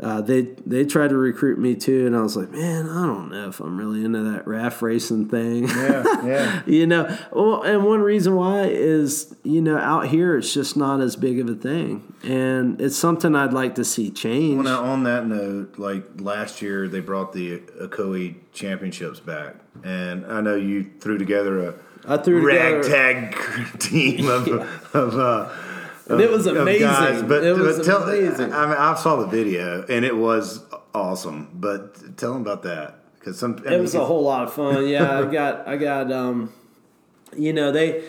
uh, they they tried to recruit me too, and I was like, man, I don't know if I'm really into that raft racing thing. Yeah, yeah. *laughs* you know, well, and one reason why is you know out here it's just not as big of a thing, and it's something I'd like to see change. Well, now on that note, like last year, they brought the Ocoee championships back, and I know you threw together a I threw together- ragtag *laughs* team of *laughs* of. Uh, And it was of amazing. guys, but, It was but tell, amazing. I mean, I saw the video and it was awesome. But tell them about that because some I it mean, was a whole lot of fun. Yeah, I got I got um, you know they.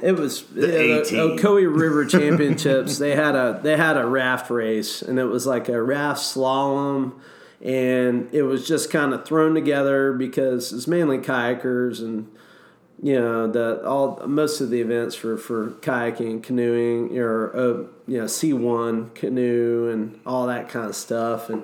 It was The you know, the Ocoee River *laughs* Championships. they had a they had a raft race, and it was like a raft slalom, and it was just kind of thrown together because it's mainly kayakers and you know the all most of the events for for kayaking, canoeing, or uh, you know C one canoe and all that kind of stuff, and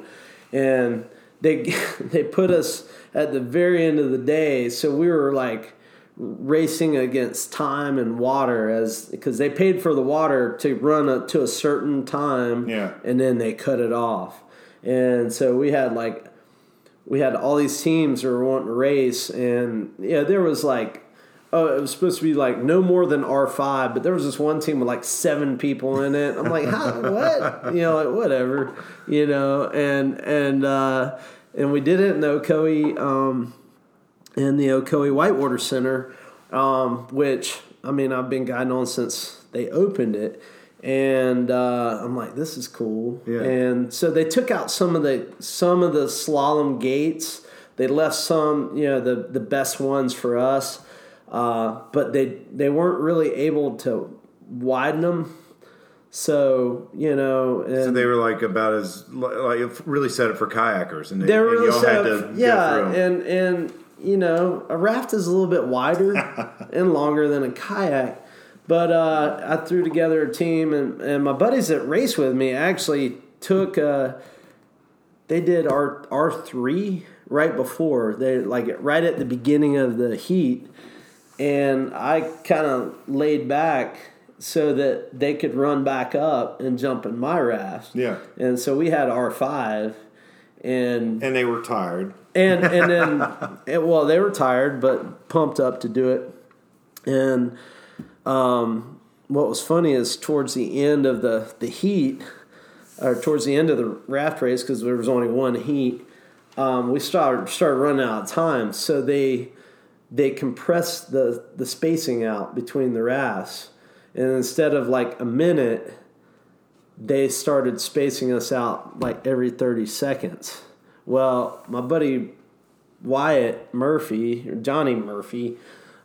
and they *laughs* they put us at the very end of the day, so we were like racing against time and water as because they paid for the water to run up to a certain time, Yeah. and then they cut it off, and so we had like we had all these teams were wanting to race, and yeah, there was like, oh, it was supposed to be like no more than R five, but there was this one team with like seven people in it. I'm like, how, what? You know, like whatever, you know, and and uh, and we did it in the Ocoee, um, in the Ocoee Whitewater Center, um, which I mean I've been guiding on since they opened it. And uh, I'm like, this is cool. Yeah. And so they took out some of the some of the slalom gates. They left some, you know, the the best ones for us, uh, but they they weren't really able to widen them. So you know, and So they were like about as like really set it for kayakers, and, they, they're and really y'all set had up, to yeah, and and you know, a raft is a little bit wider *laughs* and longer than a kayak. But uh, I threw together a team, and, and my buddies that race with me actually took. Uh, they did R R three right before they like right at the beginning of the heat, and I kind of laid back so that they could run back up and jump in my raft. Yeah. and so we had R five, and and they were tired. and and *laughs* then it, well they were tired but pumped up to do it and um, what was funny is towards the end of the the heat or towards the end of the raft race, because there was only one heat, um, we started started running out of time. So they they compressed the the spacing out between the rafts, and instead of like a minute, they started spacing us out like every thirty seconds. Well, my buddy Wyatt Murphy or Johnny Murphy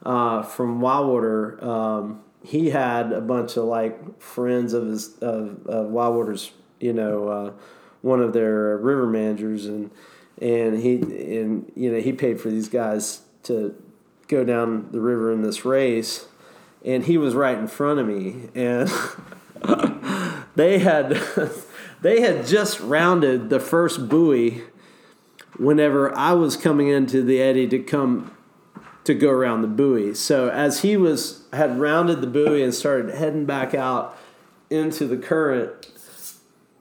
uh, from Wildwater, um, he had a bunch of like friends of his of, of Wildwater's, you know, uh, one of their river managers, and and he and you know he paid for these guys to go down the river in this race, and he was right in front of me, and *laughs* they had *laughs* they had just rounded the first buoy whenever I was coming into the eddy to come to go around the buoy. So as he was had rounded the buoy and started heading back out into the current,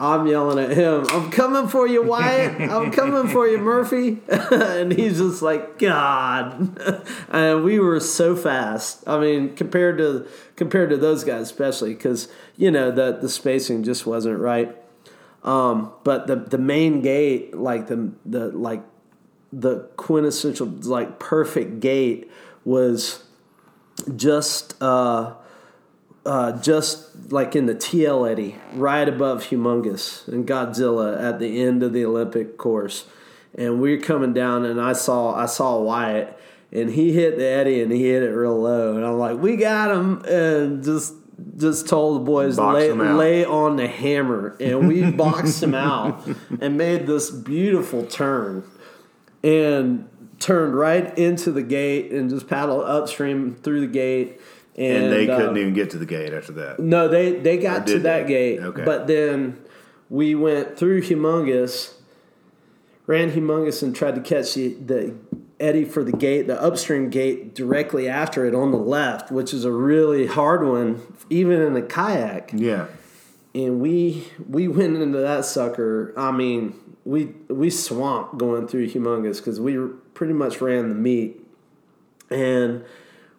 I'm yelling at him, I'm coming for you, Wyatt. I'm coming for you, Murphy. *laughs* and he's just like, God. *laughs* and we were so fast. I mean, compared to compared to those guys, especially because you know the the spacing just wasn't right. Um, but the the main gate, like the the like the quintessential like perfect gate was just uh, uh, just like in the TL eddy, right above Humongous and Godzilla at the end of the Olympic course. And we are coming down, and I saw I saw Wyatt, and he hit the eddy, and he hit it real low, and I'm like, we got him, and just just told the boys lay, lay on the hammer, and we *laughs* boxed him out and made this beautiful turn, and turned right into the gate and just paddled upstream through the gate. And, And, they uh, couldn't even get to the gate after that. no, they they got to that they? gate, Okay. but then we went through Humongous, ran Humongous, and tried to catch the, the eddy for the gate, the upstream gate directly after it on the left, which is a really hard one, even in a kayak. Yeah. And we we went into that sucker. I mean, we we swamped going through Humongous because we pretty much ran the meet, and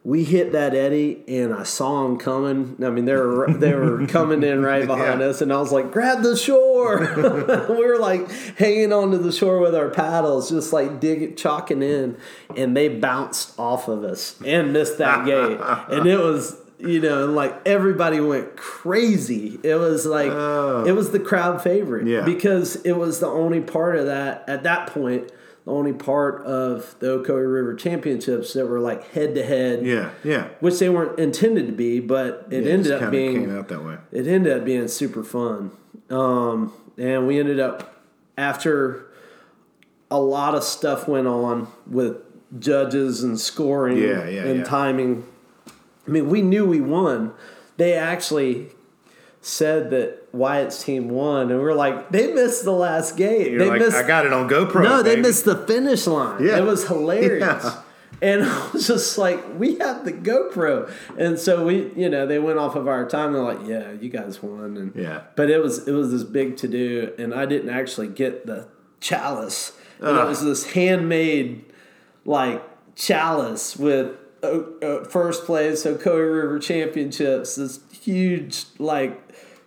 we hit that eddy, and I saw them coming. I mean, they were they were *laughs* coming in right behind Yeah. us, and I was like, "Grab the shore!" *laughs* *laughs* we were like hanging onto the shore with our paddles, just like digging, chalking in, and they bounced off of us and missed that gate, and it was. You know, and like everybody went crazy. It was like oh. it was the crowd favorite Yeah. because it was the only part of that at that point the only part of the Ocoee River Championships that were like head to head, Yeah. Yeah. which they weren't intended to be, but it Yeah, ended just up being came out that way. it ended up being super fun. Um, and we ended up after a lot of stuff went on with judges and scoring Yeah, yeah, and timing. I mean, we knew we won. They actually said that Wyatt's team won, and we are like, they missed the last gate. You're they like, missed I got it on GoPro. no, they missed the finish line. Yeah. It was hilarious. Yeah. And *laughs* I was just like, we have the GoPro. And so we, you know, they went off of our time. They're like, yeah, you guys won. And Yeah. But it was it was this big to do, and I didn't actually get the chalice. And it was this handmade like chalice with uh, uh, first place Ocoee River Championships. This huge like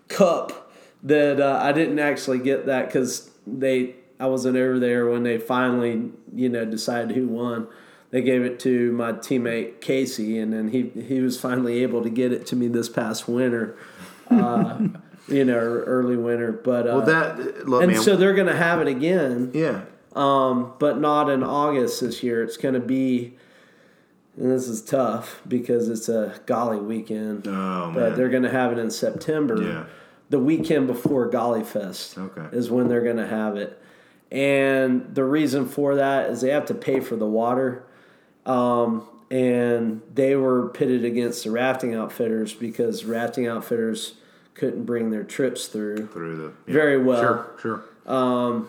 cup that uh, I didn't actually get that because they I wasn't over there when they finally you know decided who won. They gave it to my teammate Casey, and then he he was finally able to get it to me this past winter. Uh, *laughs* you know, early winter, but uh, Well, that look, and man. so they're going to have it again yeah. um, but not in August this year. It's going to be, and this is tough because it's a Gauley weekend. Oh, but man. they're going to have it in September. Yeah. The weekend before Gauley Fest Okay. is when they're going to have it. And the reason for that is they have to pay for the water. Um, and they were pitted against the rafting outfitters because rafting outfitters couldn't bring their trips through Through the yeah. Very well. Sure. Sure. um,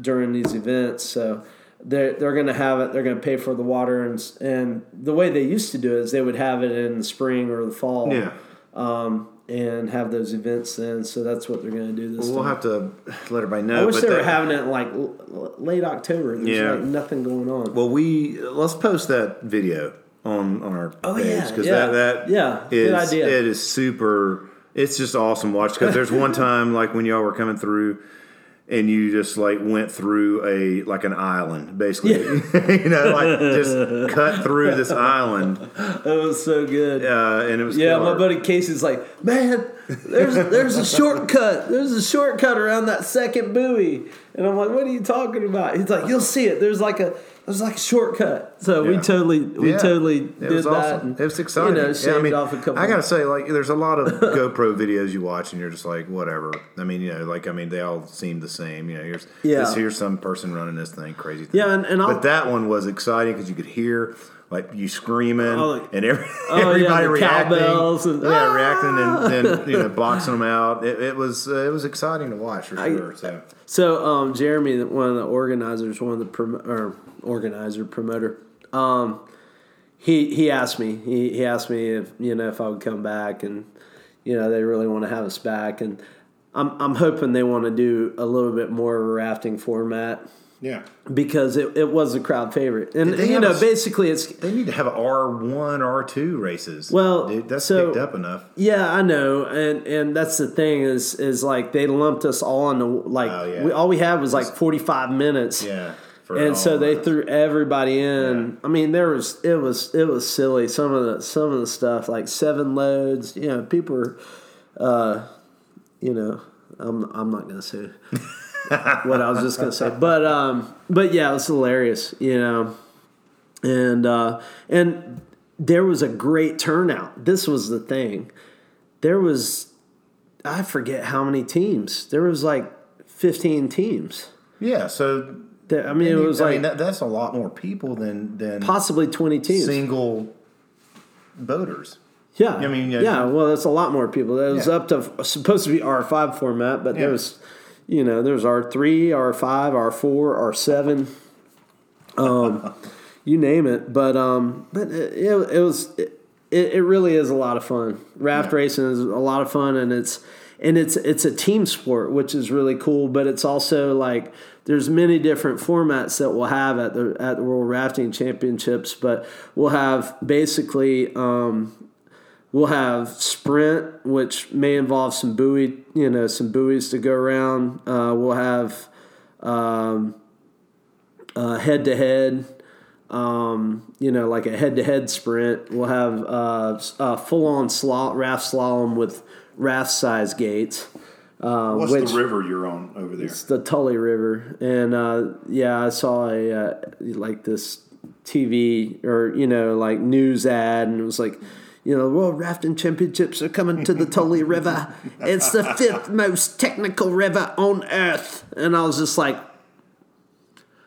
during these events. So they're they're going to have it. They're going to pay for the water and and the way they used to do it is they would have it in the spring or the fall. Yeah. Um, and have those events then. So that's what they're going to do this We'll have to let everybody know. I wish but they were having it in like l- late October. There's Yeah. like nothing going on. Well, we let's post that video on on our Oh, page yeah, because yeah. that that Yeah, is good idea. it is super It's just awesome watch because there's one *laughs* time like when y'all were coming through and you just like went through a like an island basically. *laughs* You know like just cut through this island. *laughs* That was so good. uh, and it was Yeah, my buddy Casey's like, man, there's there's a shortcut. There's a shortcut around that second buoy, and I'm like, what are you talking about? He's like, you'll see it. There's like a there's like a shortcut. So we totally we Yeah. totally It did was that. awesome. and, It was exciting. You know, Yeah, I mean, off a couple. I gotta say, like, there's a lot of *laughs* GoPro videos you watch, and you're just like, whatever. I mean, you know, like, I mean, they all seem the same. You know, here's Yeah. this, here's some person running this thing, crazy. Thing. Yeah, and- and I'll- but that one was exciting because you could hear like you screaming Oh, like- and every, Oh, yeah, everybody the reacting, and- yeah, reacting and then you know boxing them out. It, it was uh, it was exciting to watch for sure. So So um, Jeremy, one of the organizers, one of the prom- or organizer promoter, um, he he asked me. He, he asked me if you know if I would come back, and you know they really want to have us back, and I'm I'm hoping they want to do a little bit more of a rafting format yeah, because it, it was a crowd favorite, and you know a basically it's they need to have R one R two races. Well, Dude, that's so- picked up enough. Yeah, I know, and and that's the thing is is like they lumped us all into like Oh, yeah. we, all we had was like forty five minutes. Yeah. and so they threw everybody in. Yeah. I mean, there was it was it was silly. Some of the some of the stuff like seven loads. You know, people were, uh, you know, I'm I'm not gonna say *laughs* *laughs* what I was just gonna say, but um, but yeah, it was hilarious. You know, and uh, and there was a great turnout. This was the thing. There was, I forget how many teams. There was like fifteen teams. Yeah, so There, I mean, it was I like mean, that, that's a lot more people than than possibly 20 teams. single voters. yeah. I mean, yeah, yeah. well, that's a lot more people. It was Yeah. up to supposed to be R5 format, but Yeah. there was, you know, there's R3, R5, R4, R7, um, *laughs* you name it. But um, but it, it, it was it, it really is a lot of fun. Raft Yeah. racing is a lot of fun, and it's and it's it's a team sport, which is really cool. But it's also like there's many different formats that we'll have at the at the World Rafting Championships. But we'll have basically um, we'll have sprint, which may involve some buoy, you know, some buoys to go around. Uh, we'll have um, head to head. Um, you know, like a head-to-head sprint. We'll have uh, a full-on slalom, raft slalom with raft-size gates. Uh, What's which, the river you're on over there? It's the Tully River, and uh, yeah, I saw a uh, like this TV or you know like news ad, and it was like, you know, the World Rafting Championships are coming to the Tully *laughs* River. It's the fifth most technical river on earth, and I was just like,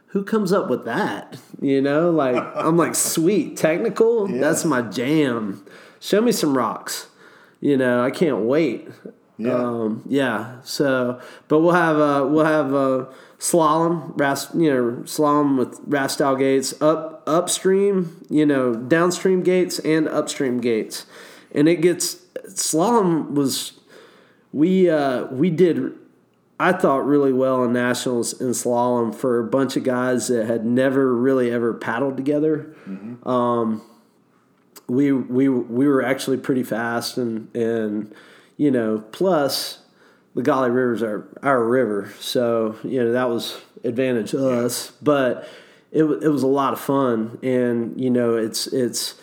who comes up with that? You know, like I'm like, *laughs* sweet technical, that's my jam. Show me some rocks. You know, I can't wait. Yeah. Um, yeah. So, but we'll have uh, we'll have uh, slalom, rast, you know, slalom with raft style gates up upstream, you know, downstream gates and upstream gates, and it gets slalom was we uh, we did I thought really well in nationals in slalom for a bunch of guys that had never really ever paddled together. Um, we we we were actually pretty fast and and you know plus Gauley River's our our river, so you know that was advantage to us. But it it was a lot of fun, and you know it's it's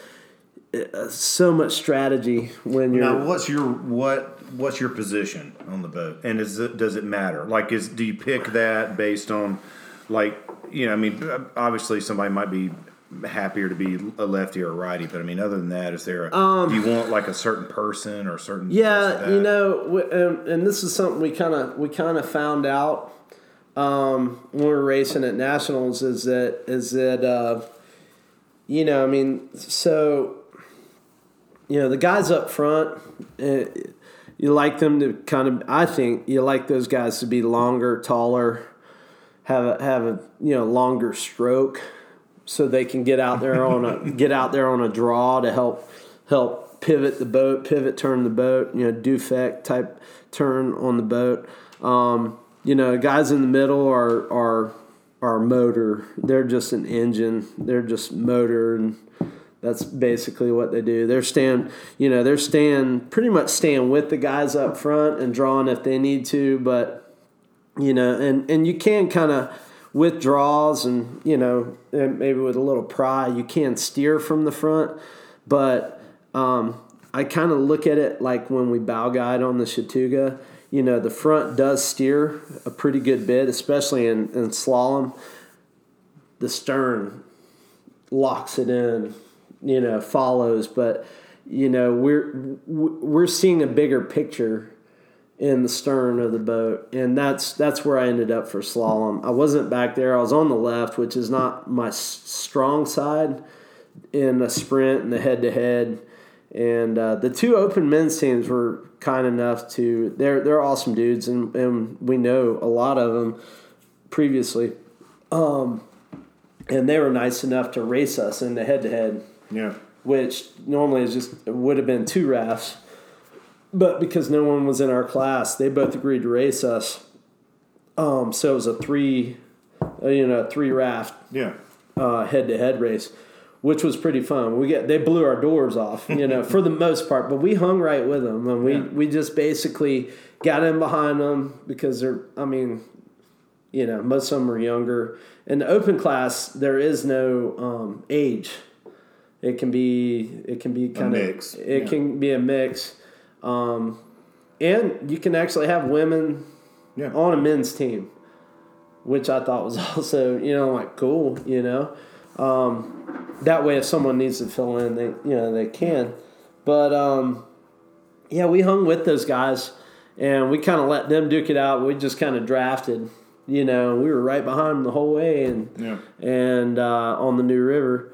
uh, so much strategy when you're. Now, what's your what? What's your position on the boat, and is it, does it matter? Like, is do you pick that based on, like, you know, I mean, obviously somebody might be happier to be a lefty or a righty, but I mean, other than that, is there? A, do you want like a certain person or a certain? Yeah, you know, w- and, and this is something we kind of we kind of found out um, when we were racing at nationals is that is that uh, you know I mean so you know the guys up front uh, you like them to kind of I think you like those guys to be longer, taller, have a have a you know longer stroke so they can get out there on a get out there on a draw to help help pivot the boat, pivot turn the boat, you know, defect type turn on the boat. Um, you know, guys in the middle are are are motor. They're just an engine. They're just motor and That's basically what they do. They're staying, you know, they're staying pretty much staying with the guys up front and drawing if they need to, but you know, and and you can kind of with draws and you know maybe with a little pry, you can steer from the front, but um, I kind of look at it like when we bow guide on the Chattooga. You know, the front does steer a pretty good bit, especially in, in slalom. The stern locks it in you know follows but you know we're we're seeing a bigger picture in the stern of the boat and that's that's where I ended up for slalom. I wasn't back there. I was on the left which is not my strong side in the sprint and the head to head and uh, the two open men's teams were kind enough to they're they're awesome dudes and, and we know a lot of them previously. Um, and they were nice enough to race us in the head to head yeah. Which normally is just would have been two rafts, but because no one was in our class, they both agreed to race us. Um, so it was a three, uh, you know, three raft. Yeah. Head to head race, which was pretty fun. We get they blew our doors off, you know, for the *laughs* most part, but we hung right with them, and we yeah. we just basically got in behind them because they're. I mean, you know, most of them are younger. In the open class, there is no um, age it can be it can be kind of it yeah. can be a mix, um, and you can actually have women yeah. on a men's team, which I thought was *laughs* also you know like cool you know. Um, that way, if someone needs to fill in, they you know they can. But um, yeah, we hung with those guys, and we kind of let them duke it out. We just kind of drafted, you know. We were right behind them the whole way, and yeah. and uh, on the New River.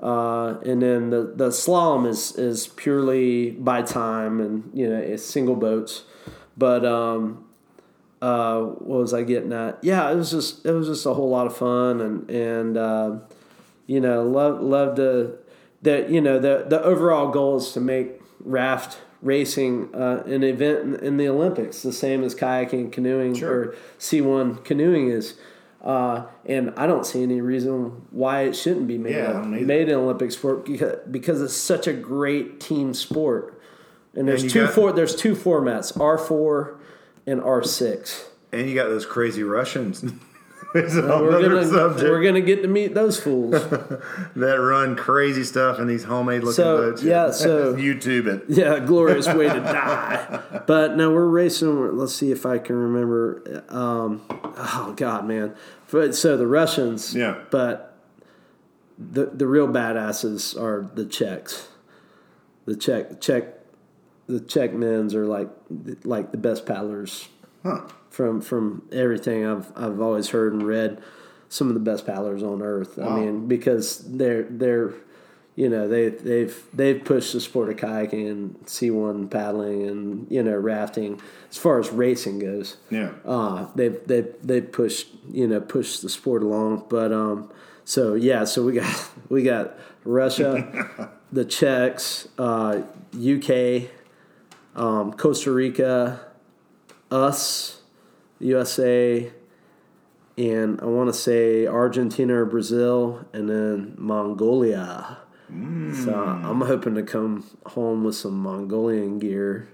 Uh, and then the, the slalom is, is purely by time and you know it's single boats. But um, uh, what was I getting at? Yeah it was just it was just a whole lot of fun and and uh, you know love love to that you know the the overall goal is to make raft racing uh, an event in, in, the Olympics the same as kayaking canoeing sure. or C1 canoeing is uh, and I don't see any reason why it shouldn't be made yeah, made an Olympic sport because, because it's such a great team sport. And there's and two got, four there's two formats, R four and R six. And you got those crazy Russians. *laughs* we're gonna subject. we're gonna get to meet those fools *laughs* that run crazy stuff in these homemade looking so, boats. Yeah, *laughs* so YouTube it. Yeah, glorious way to *laughs* die. But now we're racing. Let's see if I can remember. Um, oh God, man! But so the Russians. Yeah. But the the real badasses are the Czechs. The Czech Czech the Czech men's are like like the best paddlers. Huh from from everything I've I've always heard and read, some of the best paddlers on earth. Wow. I mean, because they're they're you know they they've they've pushed the sport of kayaking and C one paddling and you know rafting as far as racing goes. Yeah. Uh, they've they they pushed you know pushed the sport along, but um so yeah so we got *laughs* we got Russia, *laughs* the Czechs, uh, UK, um, Costa Rica, us, USA, and I want to say Argentina or Brazil, and then Mongolia. Mm. So I'm hoping to come home with some Mongolian gear.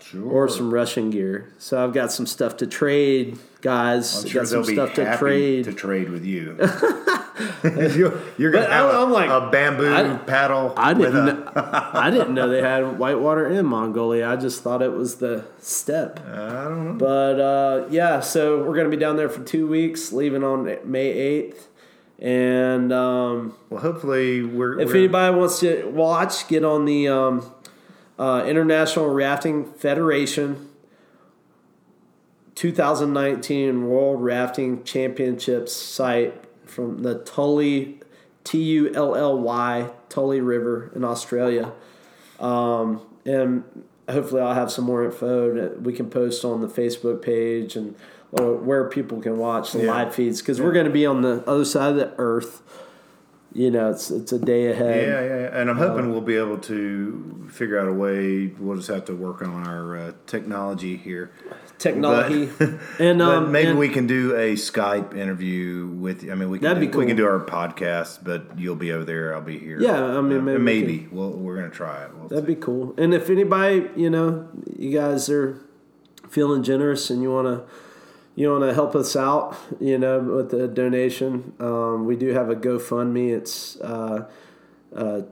Sure. Or some Russian gear. So I've got some stuff to trade, guys. Sure got some stuff be to trade. To trade with you. *laughs* *laughs* you're, you're gonna have I'm a, like, a bamboo I, paddle. I didn't. Know, I didn't know they had whitewater in Mongolia. I just thought it was the steppe. I don't know. But uh, yeah, so we're gonna be down there for two weeks, leaving on May eighth. And um, well, hopefully we're. If we're, anybody wants to watch, get on the um, uh, International Rafting Federation 2019 World Rafting Championships site from the Tully, T U L L Y, Tully River in Australia. Um, and hopefully, I'll have some more info that we can post on the Facebook page and where people can watch the yeah. live feeds because yeah. we're going to be on the other side of the earth you know, it's it's a day ahead. Yeah, yeah, yeah. and I'm hoping we'll be able to figure out a way. We'll just have to work on our uh, technology here. Technology, But- *laughs* and um, maybe and- we can do a Skype interview with. I mean, we can That'd do, be we can do our podcast, but you'll be over there. I'll be here. Yeah, I mean, Uh, maybe we maybe we'll, we're gonna try it. We'll That'd see. be cool. And if anybody, you know, you guys are feeling generous and you want to, you want to help us out, you know, with a donation, um, we do have a GoFundMe. It's uh, uh,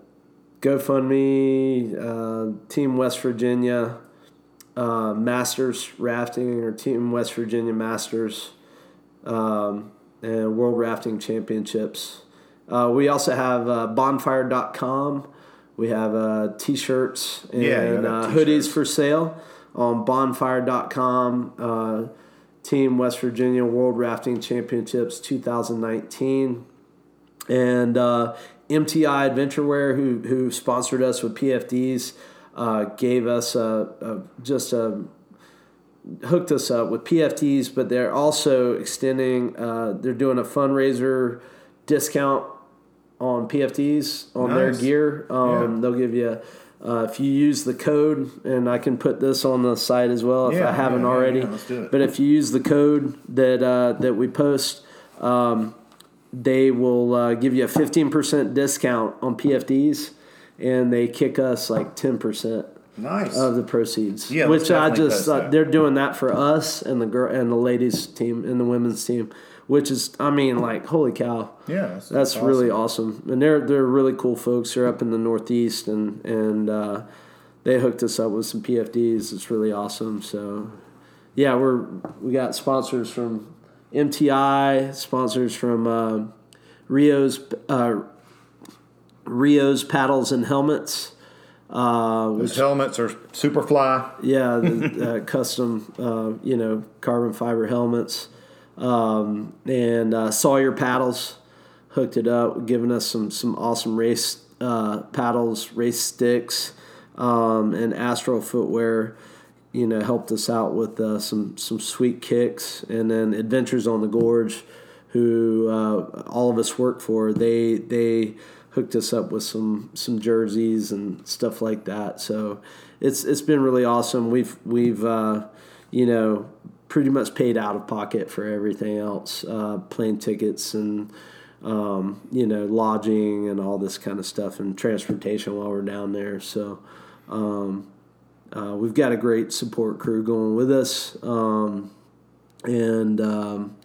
GoFundMe uh, Team West Virginia uh, Masters Rafting or Team West Virginia Masters um, and World Rafting Championships. Uh, we also have uh, bonfire.com. We have uh, t-shirts and Yeah, uh, hoodies for sale on bonfire.com. Uh, Team West Virginia World Rafting Championships 2019. And uh, MTI Adventureware, who, who sponsored us with PFDs, uh, gave us a, a, just a hooked us up with PFDs, but they're also extending. Uh, they're doing a fundraiser discount on PFDs on their gear. Um, Yeah. They'll give you. Uh, if you use the code, and I can put this on the site as well if Yeah, I haven't yeah, already. yeah, let's do it. But if you use the code that uh, that we post, um, they will uh, give you a fifteen percent discount on PFDs, and they kick us like ten percent Nice. of the proceeds. Yeah, which I just uh, they're doing that for us and the girl and the ladies team and the women's team, which is I mean like holy cow, yeah, that's, that's awesome. really awesome. And they're they're really cool folks. They're up in the Northeast and and uh, they hooked us up with some PFDs. It's really awesome. So yeah, we're we got sponsors from MTI, sponsors from uh, Rio's uh, Rio's paddles and helmets. Uh, which Those helmets are super fly. yeah, the uh, *laughs* custom, uh, you know, carbon fiber helmets, um, and uh, Sawyer paddles hooked it up, giving us some some awesome race uh, paddles, race sticks, um, and Astral footwear. You know, helped us out with uh, some some sweet kicks, and then Adventures on the Gorge, who uh, all of us work for. They they hooked us up with some some jerseys and stuff like that. So it's it's been really awesome. We've we've uh, you know pretty much paid out of pocket for everything else, uh, plane tickets and um, you know lodging and all this kind of stuff and transportation while we're down there. So. Um, uh, we've got a great support crew going with us, um, and um,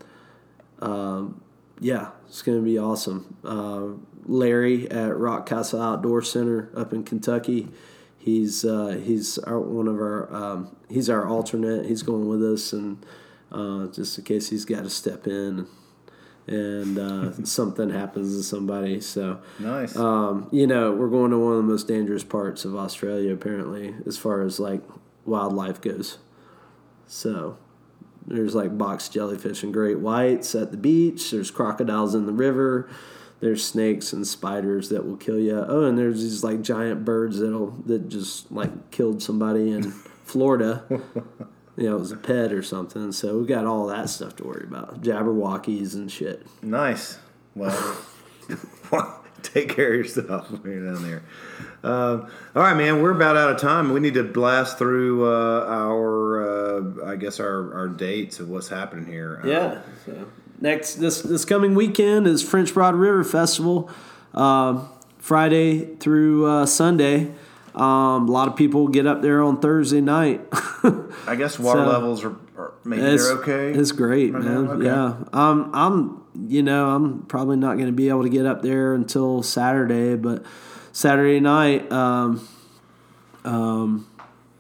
um, yeah, it's going to be awesome. Uh, Larry at Rock Castle Outdoor Center up in Kentucky. He's uh, he's our, one of our um, he's our alternate. He's going with us, and uh, just in case he's got to step in, and uh, *laughs* something happens to somebody. So Nice. um, you know, we're going to one of the most dangerous parts of Australia, apparently, as far as like wildlife goes. So there's like box jellyfish and great whites at the beach. There's crocodiles in the river. There's snakes and spiders that will kill you. Oh, and there's these like giant birds that'll that just like killed somebody in *laughs* Florida. *laughs* You know, it was a pet or something. So we got all that stuff to worry about. Jabberwockies and shit. Nice. Well, *laughs* take care of yourself when you're down there. Um, all right, man. We're about out of time. We need to blast through uh, our, uh, I guess, our, our dates of what's happening here. Uh, Yeah. So next this this coming weekend is French Broad River Festival, um, Friday through uh, Sunday. Um, a lot of people get up there on Thursday night. I guess water So- levels are, are maybe it's, they're okay. It's great, Right man. Okay. Yeah. Um, I'm you know I'm probably not going to be able to get up there until Saturday, but Saturday night. Um, um,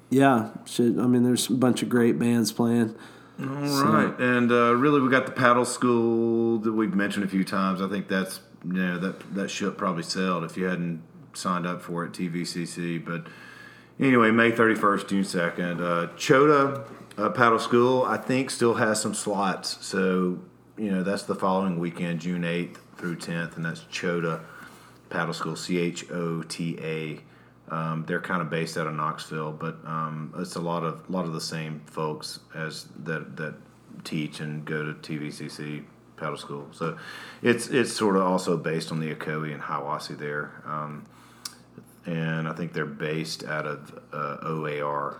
yeah, I mean, there's a bunch of great bands playing. All right, and uh, really, we got the paddle school that we've mentioned a few times. I think that's you know that that ship probably sailed if you hadn't signed up for it, TVCC. But anyway, May thirty first, June second, uh, Chota uh, Paddle School I think still has some slots. So you know that's the following weekend, June eighth through tenth, and that's Chota Paddle School, C H O T A. Um, they're kind of based out of Knoxville, but um, it's a lot of lot of the same folks as that that teach and go to TVCC paddle school. So it's it's sort of also based on the Ocoee and Hiwassee there, um, and I think they're based out of uh, OAR.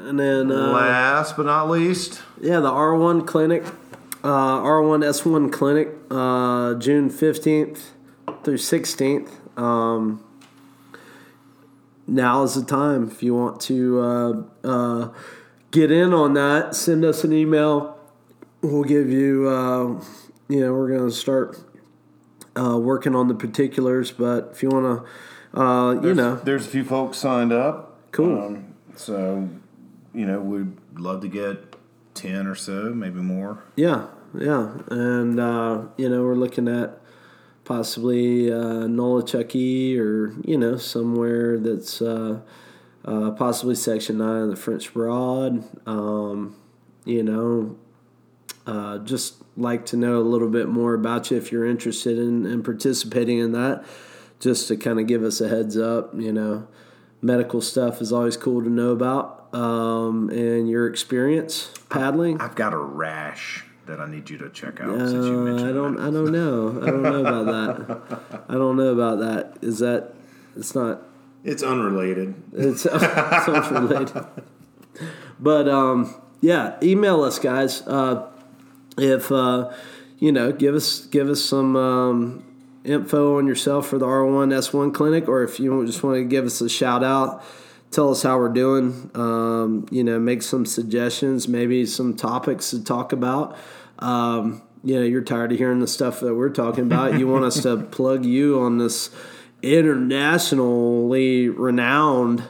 And then uh, Last but not least, Yeah, the R1 clinic, uh, R1 S1 clinic, uh, June 15th through 16th. Um, now is the time if you want to uh, uh, get in on that. Send us an email. We'll give you, uh, you know, we're going to start uh, working on the particulars, but if you want to, uh, you know, there's a few folks signed up. Cool. Um, so you know we'd love to get ten or so, maybe more. Yeah, yeah, and uh, you know we're looking at possibly uh, Nolichucky or you know somewhere that's uh, uh, possibly Section Nine of the French Broad. Um, you know, uh, just like to know a little bit more about you if you're interested in, in participating in that. Just to kind of give us a heads up, you know, medical stuff is always cool to know about, um, and your experience paddling. I've got a rash that I need you to check out since you Uh, mentioned I don't. that. I don't know. I don't know about that. I don't know about that. Is that? It's not. It's unrelated. It's, it's *laughs* unrelated. But um, yeah, email us, guys. Uh, if uh, you know, give us give us some um, info on yourself for the R1 S1 clinic, or if you just want to give us a shout out, tell us how we're doing. Um, you know, make some suggestions, maybe some topics to talk about. Um, you know, you're tired of hearing the stuff that we're talking about. You want us to *laughs* plug you on this internationally renowned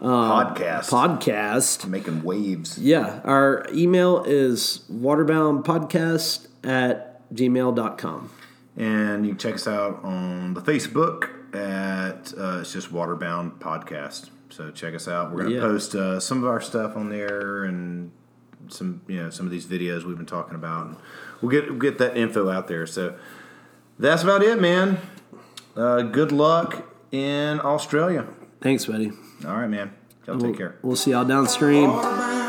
Podcast. podcast. Making waves. Yeah, our email is waterboundpodcast at gmail.com. And you can check us out on the Facebook at uh, it's just Waterbound Podcast. So check us out. We're gonna Yeah. post uh, some of our stuff on there and some you know some of these videos we've been talking about. And we'll get we'll get that info out there. So that's about it, man. Uh, good luck in Australia. Thanks, buddy. All right, man. Y'all take care. We'll see y'all downstream. Waterbound.